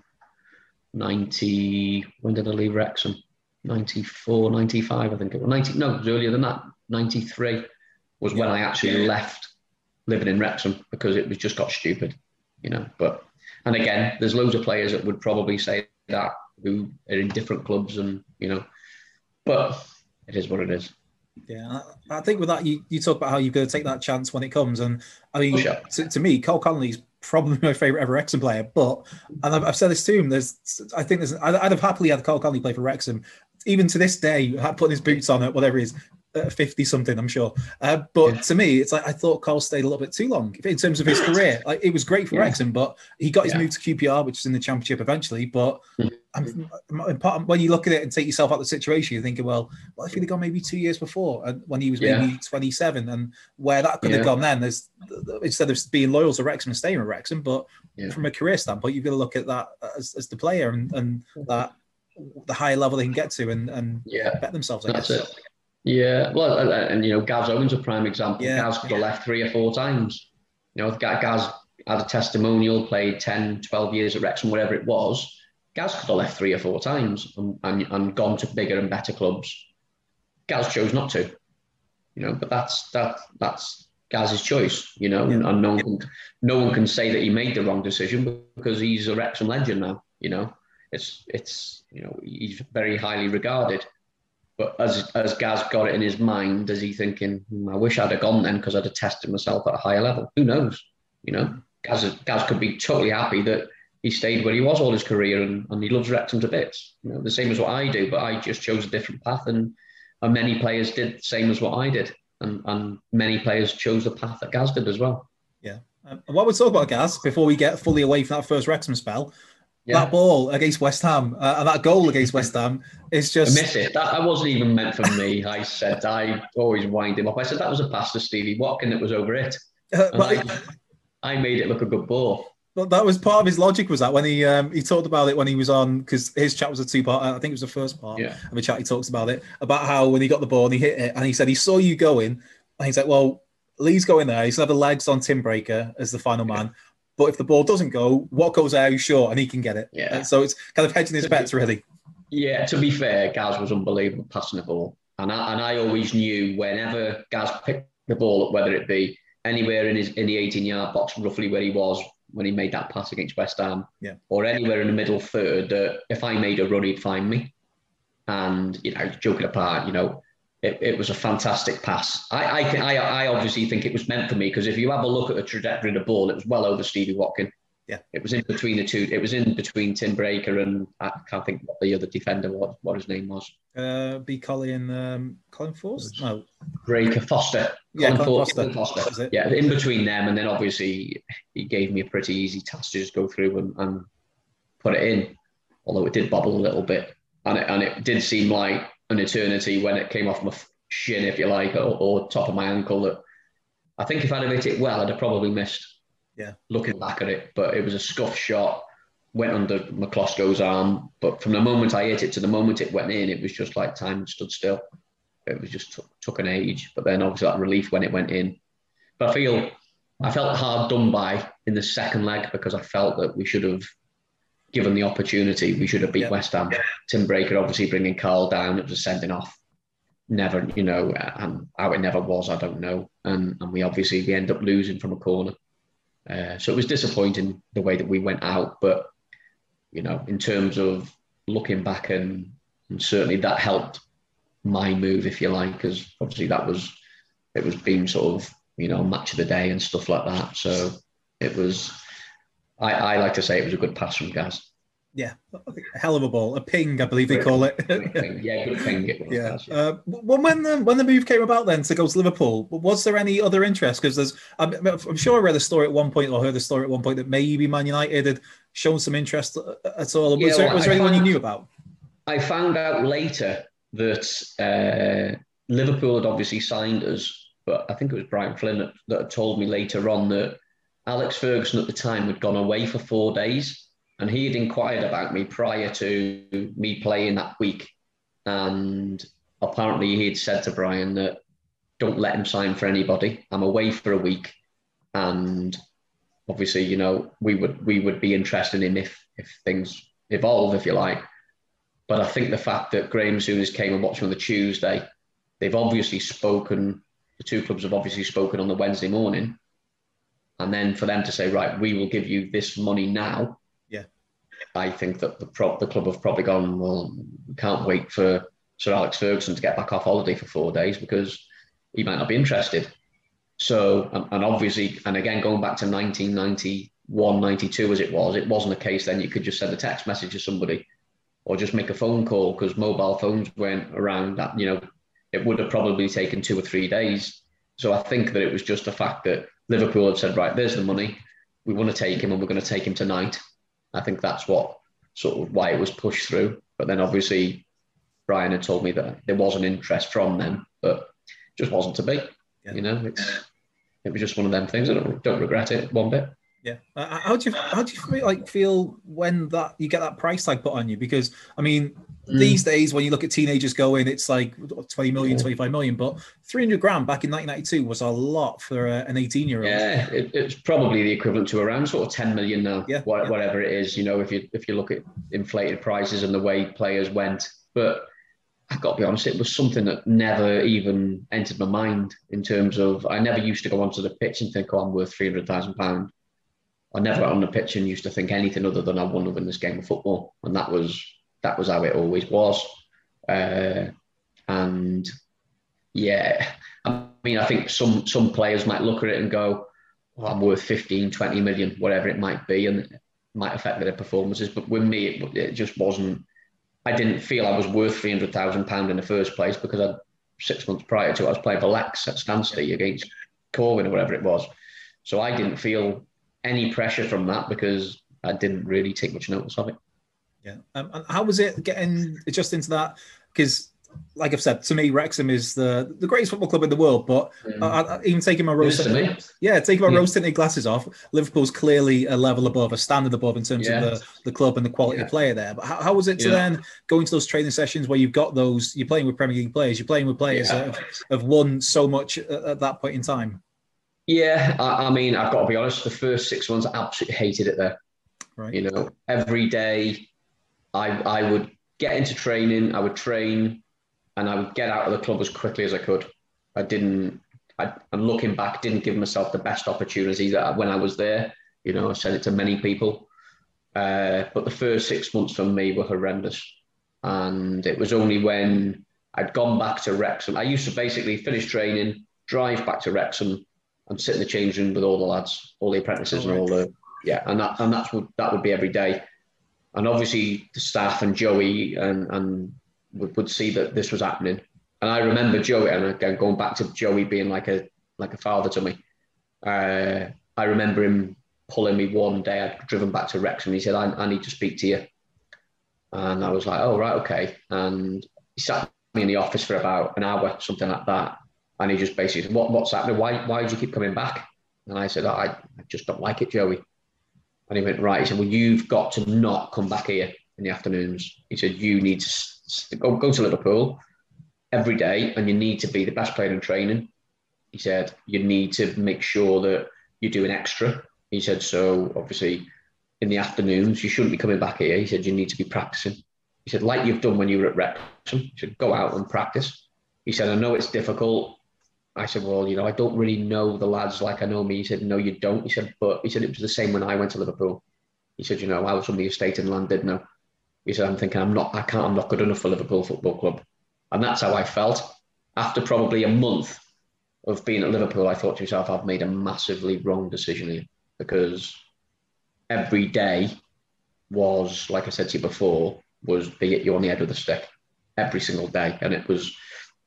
90, when did I leave Wrexham? 94, 95, I think it was 90, no, it was earlier than that. 93 was yeah. when I actually yeah. left living in Wrexham because it was just got stupid, you know. But, and again, there's loads of players that would probably say that who are in different clubs and, you know, but it is what it is. Yeah, I think with that, you, you talk about how you've got to take that chance when it comes. And I mean, oh, sure. to, to, me, Karl Connolly's probably my favorite ever Wrexham player. But, and I've, I've, said this to him, there's, I think there's, I'd, I'd have happily had Karl Connolly play for Wrexham. Even to this day, putting his boots on it, whatever it is, 50 something, I'm sure. Uh, but yeah. to me, it's like I thought Cole stayed a little bit too long in terms of his career. Like it was great for yeah. Wrexham, but he got his yeah. move to QPR, which is in the championship eventually. But mm-hmm. when you look at it and take yourself out of the situation, you're thinking, well, what if he'd have gone maybe two years before and when he was maybe 27 and where that could have gone then? There's instead of being loyal to Wrexham and staying with Wrexham, but from a career standpoint, you've got to look at that as, as the player and, and that the higher level they can get to and, and yeah. bet themselves. I That's guess. it. Yeah, well, and, and, you know, Gaz Owen's a prime example. Yeah. Gaz could have left three or four times. You know, Gaz had a testimonial, played 10, 12 years at Wrexham, whatever it was. Gaz could have left three or four times and, and, and gone to bigger and better clubs. Gaz chose not to. You know, but that's that that's Gaz's choice. You know, yeah. and no one can no one can say that he made the wrong decision because he's a Wrexham legend now. You know, it's it's you know he's very highly regarded. But as as Gaz got it in his mind, is he thinking, hmm, I wish I'd have gone then because I'd have tested myself at a higher level? Who knows? You know, Gaz, Gaz could be totally happy that he stayed where he was all his career and, and he loves Wrexham to bits. You know, the same as what I do, but I just chose a different path and, and many players did the same as what I did. And, and many players chose the path that Gaz did as well. Yeah. Um, and what we talk about Gaz before we get fully away from that first Wrexham spell yeah. That ball against West Ham uh, and that goal against West Ham is just. I miss it. That, that wasn't even meant for me. I said I always wind him up. I said that was a pass to Stevie Watkin that was over it. Uh, I, I, made it look a good ball. But that was part of his logic. Was that when he um, he talked about it when he was on because his chat was a two part. I think it was the first part yeah. of the chat. He talks about it about how when he got the ball and he hit it and he said he saw you going and he's like, well, Lee's going there. He's gonna have the legs on Tim Breacker as the final man. But if the ball doesn't go, what goes out short and he can get it. Yeah. so it's kind of hedging his bets really. Yeah, to be fair, Gaz was unbelievable passing the ball. And I, and I always knew whenever Gaz picked the ball up, whether it be anywhere in his in the 18 yard box, roughly where he was when he made that pass against West Ham, yeah. or anywhere in the middle third, uh, if I made a run, he'd find me. And you know, joking apart, you know, it, it was a fantastic pass. I, I, I, I obviously think it was meant for me because if you have a look at the trajectory of the ball, it was well over Stevie Watkin. Yeah. It was in between the two. It was in between Tim Breacker and I can't think what the other defender what what his name was. Uh, B. Colin um, Colin Foster. No. Breacker Foster. Yeah, Colin Foster. Foster. Yeah, in between them, and then obviously he gave me a pretty easy task to just go through and, and put it in. Although it did bobble a little bit, and it, and it did seem like an eternity when it came off my shin, if you like, or, or top of my ankle. That I think if I'd have hit it well, I'd have probably missed yeah. Looking back at it, but it was a scuff shot, went under Miklosko's arm. But from the moment I hit it to the moment it went in, it was just like time stood still. It was just took, took an age. But then obviously that relief when it went in. But I feel I felt hard done by in the second leg because I felt that we should have given the opportunity. We should have beat yeah. West Ham. Tim Breacker obviously bringing Karl down. It was a sending off. Never, you know, and how it never was, I don't know. And and we obviously we end up losing from a corner. Uh, so it was disappointing the way that we went out, but you know, in terms of looking back and, and certainly that helped my move, if you like, because obviously that was it was being sort of you know match of the day and stuff like that. So it was. I, I like to say it was a good pass from Gaz. Yeah, a hell of a ball, a ping, I believe they call it. yeah, good ping. [laughs] yeah. Uh, when the when the move came about then to go to Liverpool, was there any other interest? Because there's, I'm, I'm, sure I read a story at one point or heard a story at one point that maybe Man United had shown some interest at all. Was yeah, there, well, was there anyone found, you knew about? I found out later that uh, Liverpool had obviously signed us, but I think it was Brian Flynn that, that told me later on that Alex Ferguson at the time had gone away for four days and he had inquired about me prior to me playing that week. And apparently he had said to Brian that don't let him sign for anybody. I'm away for a week. And obviously, you know, we would we would be interested in if if things evolve, if you like. But I think the fact that Graham Souness came and watched me on the Tuesday, they've obviously spoken, the two clubs have obviously spoken on the Wednesday morning. And then for them to say, right, we will give you this money now Yeah. I think that the, pro- the club have probably gone, well, we can't wait for Sir Alex Ferguson to get back off holiday for four days because he might not be interested. So, and, and obviously, and again, going back to 1991, 92 as it was, it wasn't a case then you could just send a text message to somebody or just make a phone call because mobile phones weren't around that, you know, it would have probably taken two or three days. So I think that it was just the fact that Liverpool had said, right, there's the money. We want to take him and we're going to take him tonight. I think that's what sort of why it was pushed through. But then obviously Brian had told me that there was an interest from them, but just wasn't to be. Yeah. You know, it's it was just one of them things. I don't, don't regret it one bit. Yeah. Uh, how do you how do you feel, like feel when that you get that price tag put on you? Because I mean, mm. these days when you look at teenagers going, it's like 20 million, 25 million, but 300 grand back in 1992 was a lot for uh, an 18 year old. Yeah, it, it's probably the equivalent to around sort of 10 million now. Yeah. Whatever it is, you know, if you if you look at inflated prices and the way players went, but. I've got to be honest, it was something that never even entered my mind in terms of I never used to go onto the pitch and think, oh, I'm worth three hundred thousand pounds I never got on the pitch and used to think anything other than I want to win this game of football, and that was that was how it always was. Uh, and yeah, I mean, I think some some players might look at it and go, "I'm worth 15, 20 million, whatever it might be," and it might affect their performances. But with me, it, it just wasn't. I didn't feel I was worth three hundred thousand pound in the first place because I six months prior to it, I was playing for Lex at Stansty against Corwen or whatever it was. So I didn't feel any pressure from that because I didn't really take much notice of it. Yeah. Um, and how was it getting just into that? Because, like I've said, to me, Wrexham is the, the greatest football club in the world. But mm. I, I, even taking my rose tinted, yeah, taking my yeah. rose tinted glasses off, Liverpool's clearly a level above, a standard above in terms yeah. of the, the club and the quality yeah. of player there. But how, how was it to then go into those training sessions where you've got those? You're playing with Premier League players, you're playing with players that have, have won so much at, at that point in time. Yeah, I, I, mean, I've got to be honest. The first six months, I absolutely hated it there. Right. You know, every day, I I would get into training. I would train, and I would get out of the club as quickly as I could. I didn't. I, am looking back, didn't give myself the best opportunity that when I was there. You know, I said it to many people. Uh, but the first six months for me were horrendous. And it was only when I'd gone back to Wrexham. I used to basically finish training, drive back to Wrexham, and sit in the change room with all the lads, all the apprentices, oh, and all the yeah, and that and that's what that would be every day. And obviously the staff and Joey and and would, would see that this was happening. And I remember Joey, and again going back to Joey being like a like a father to me. Uh, I remember him pulling me one day. I'd driven back to Wrexham. He said, I, I need to speak to you. And I was like, oh, right, okay. And he sat me in the office for about an hour, something like that. And he just basically said, what, what's happening? Why, why do you keep coming back? And I said, I, I just don't like it, Joey. And he went, right. He said, well, you've got to not come back here in the afternoons. He said, you need to go, go to Liverpool every day and you need to be the best player in training. He said, you need to make sure that you're doing extra. He said, so obviously in the afternoons, you shouldn't be coming back here. He said, you need to be practicing. He said, like you've done when you were at Wrexham, He said, go out and practice. He said, I know it's difficult. I said, well, you know, I don't really know the lads like I know me. He said, no, you don't. He said, but he said it was the same when I went to Liverpool. He said, you know, I was from the estate in Llandudno. He said, I'm thinking, I'm not, I can't, I'm not good enough for Liverpool Football Club. And that's how I felt. After probably a month of being at Liverpool, I thought to myself, I've made a massively wrong decision here because every day was, like I said to you before, was hit you on the head with a stick every single day. And it was,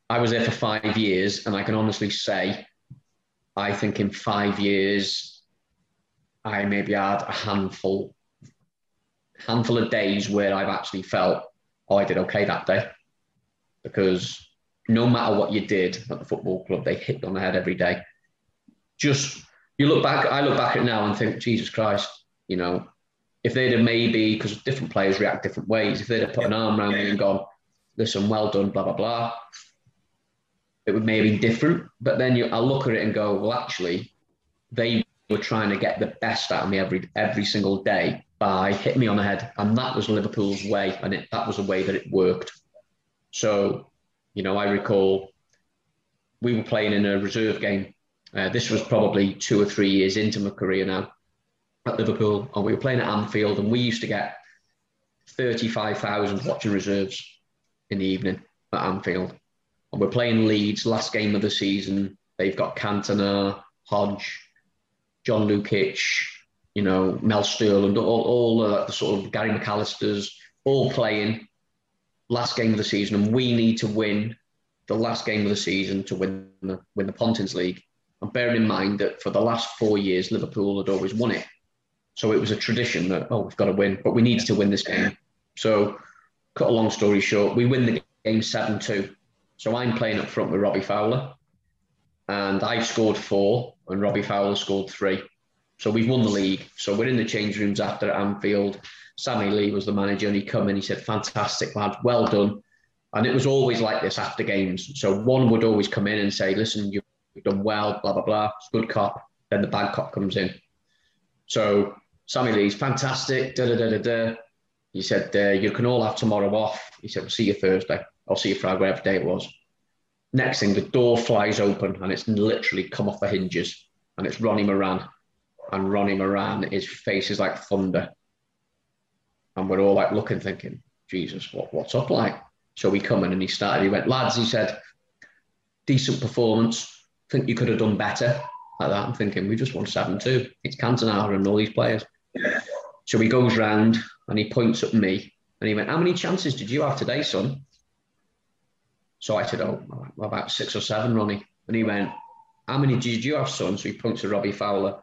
I was there for five years, and I can honestly say, I think in five years, I maybe had a handful, handful of days where I've actually felt, oh, I did okay that day. Because no matter what you did at the football club, they hit on the head every day. Just you look back, I look back at now and think, Jesus Christ, you know, if they'd have maybe, because different players react different ways, if they'd have put an arm around me and gone, listen, well done, blah, blah, blah, it would maybe be different. But then you, I look at it and go, well, actually, they were trying to get the best out of me every every single day by hitting me on the head. And that was Liverpool's way. And it, that was the way that it worked. So, you know, I recall we were playing in a reserve game uh, this was probably two or three years into my career now at Liverpool, and we were playing at Anfield, and we used to get 35,000 watching reserves in the evening at Anfield. We're playing Leeds, last game of the season. They've got Cantona, Hodge, John Lukic, you know, Mel Sterland, all, all uh, the sort of Gary McAllister's, all playing last game of the season. And we need to win the last game of the season to win the, win the Pontins League. And bearing in mind that for the last four years, Liverpool had always won it. So it was a tradition that, oh, we've got to win, but we needed to win this game. So, cut a long story short, we win the game 7 2. So I'm playing up front with Robbie Fowler, and I've scored four, and Robbie Fowler scored three. So we've won the league. So we're in the change rooms after at Anfield. Sammy Lee was the manager, and he come in. He said, "Fantastic, lad, well done." And it was always like this after games. So one would always come in and say, "Listen, you you've done well, blah, blah, blah. It's good cop. Then the bad cop comes in. So Sammy Lee's fantastic, da, da, da, da, da. He said, uh, you can all have tomorrow off. He said, we'll see you Thursday. I'll see you Friday, whatever day it was. Next thing, the door flies open and it's literally come off the hinges. And it's Ronnie Moran. And Ronnie Moran, his face is like thunder. And we're all like looking, thinking, Jesus, what, what's up like? So we come in and he started, he went, lads, he said, decent performance think you could have done better like that. I'm thinking we just won seven two. It's Cantona and all these players. So he goes round and he points at me and he went, "How many chances did you have today, son?" So I said, "Oh, about six or seven, Ronnie." And he went, "How many did you have, son?" So he points at Robbie Fowler,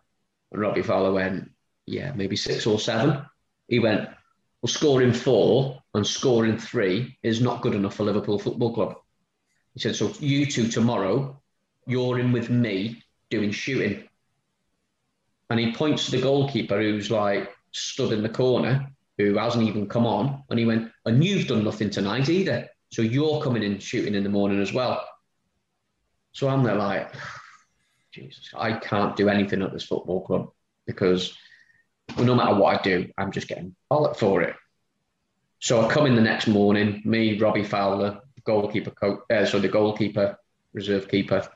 and Robbie Fowler went, "Yeah, maybe six or seven. He went, "Well, scoring four and scoring three is not good enough for Liverpool Football Club." He said, "So you two tomorrow you're in with me doing shooting. And he points to the goalkeeper who's like stood in the corner, who hasn't even come on. And he went, And you've done nothing tonight either. So you're coming in shooting in the morning as well. So I'm there like, Jesus, I can't do anything at this football club because well, no matter what I do, I'm just getting bollocked for it. So I come in the next morning, me, Robbie Fowler, goalkeeper, coach, uh, so the goalkeeper, reserve keeper,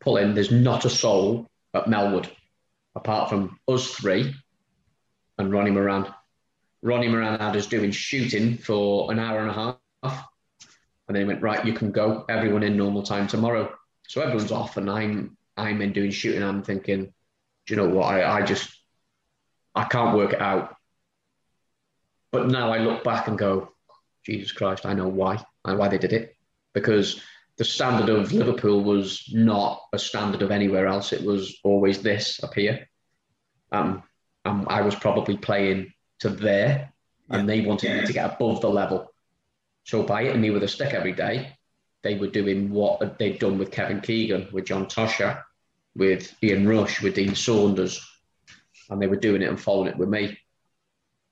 pull in. There's not a soul at Melwood apart from us three and Ronnie Moran. Ronnie Moran had us doing shooting for an hour and a half. And then he went, right, you can go. Everyone in normal time tomorrow. So everyone's off and I'm I'm in doing shooting. I'm thinking, do you know what? I, I just I can't work it out. But now I look back and go, Jesus Christ, I know why and why they did it. Because the standard of Liverpool was not a standard of anywhere else. It was always this up here. Um, um I was probably playing to there, and they wanted me to get above the level. So by hitting me with a stick every day, they were doing what they'd done with Kevin Keegan, with John Toshack, with Ian Rush, with Dean Saunders, and they were doing it and following it with me.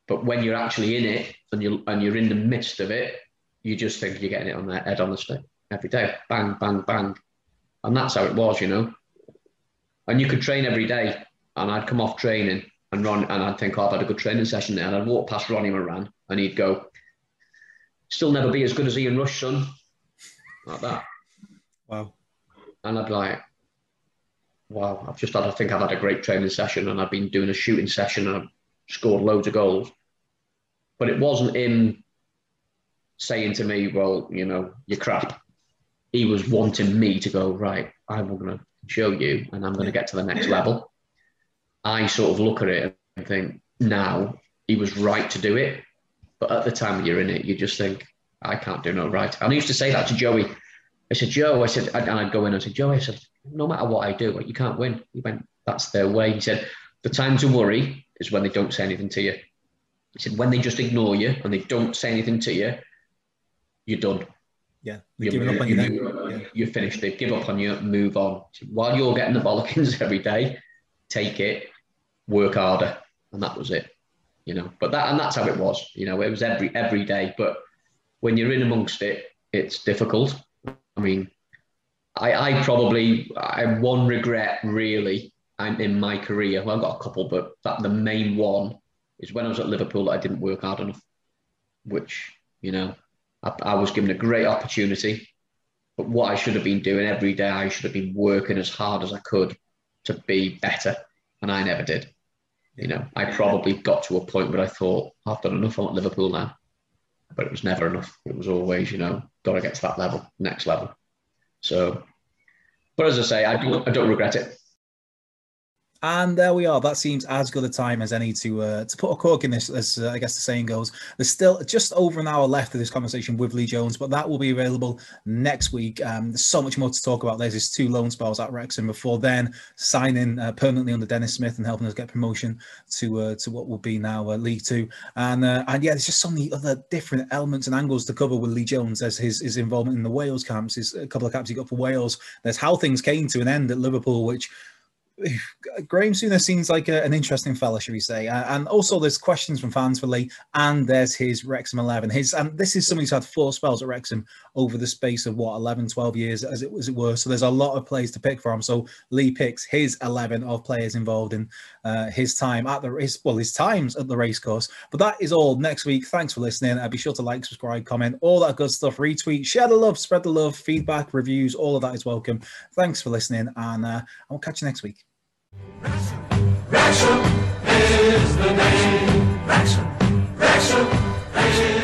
But when you're actually in it and you're and you're in the midst of it, you just think you're getting it on their head on the stick every day, bang, bang, bang, and that's how it was, you know. And you could train every day, and I'd come off training and run, and I'd think, oh, I've had a good training session there, and I'd walk past Ronnie Moran, and he'd go, still never be as good as Ian Rush, son, like that. Wow. And I'd be like, wow, I've just had, I think I've had a great training session, and I've been doing a shooting session, and I've scored loads of goals. But it wasn't him saying to me, well, you know, you're crap. He was wanting me to go, right, I'm going to show you and I'm going to get to the next level. I sort of look at it and think, now he was right to do it. But at the time you're in it, you just think, I can't do no right. And I used to say that to Joey. I said, Joe, I said, and I'd go in and I said, Joey, I said, no matter what I do, you can't win. He went, that's their way. He said, the time to worry is when they don't say anything to you. He said, when they just ignore you and they don't say anything to you, you're done. Yeah, you're, giving up on you, you yeah. You're finished. They give up on you, move on. While you're getting the bollockings [laughs] every day, take it, work harder, and that was it. You know, but that and that's how it was. You know, it was every every day. But when you're in amongst it, it's difficult. I mean, I, I probably I have one regret really. I'm in my career. Well, I've got a couple, but that the main one is when I was at Liverpool. I didn't work hard enough, which you know I, I was given a great opportunity, but what I should have been doing every day, I should have been working as hard as I could to be better, and I never did. You know, I probably got to a point where I thought I've done enough. I want Liverpool now, but it was never enough. It was always, you know, got to get to that level, next level. So, but as I say, I don't, I don't regret it. And there we are. That seems as good a time as any to uh, to put a cork in this, as uh, I guess the saying goes. There's still just over an hour left of this conversation with Lee Jones, but that will be available next week. Um, there's so much more to talk about. There's his two loan spells at Wrexham before then signing uh, permanently under Denis Smith and helping us get promotion to uh, to what will be now uh, League Two. And uh, and yeah, there's just so many other different elements and angles to cover with Lee Jones. as his his involvement in the Wales camps, his a couple of caps he got for Wales. There's how things came to an end at Liverpool, which [laughs] Graham Souness seems like a, an interesting fella, should we say? Uh, and also, there's questions from fans for Lee, and there's his Wrexham 11. His and this is somebody who's had four spells at Wrexham over the space of what 11, 12 years, as it, as it were. So there's a lot of players to pick from. So Lee picks his 11 of players involved in uh, his time at the race, well, his times at the racecourse. But that is all next week. Thanks for listening. Uh, be sure to like, subscribe, comment, all that good stuff. Retweet, share the love, spread the love, feedback, reviews, all of that is welcome. Thanks for listening, and uh, I'll catch you next week. Wrexham is the name. Wrexham, Wrexham, Wrexham.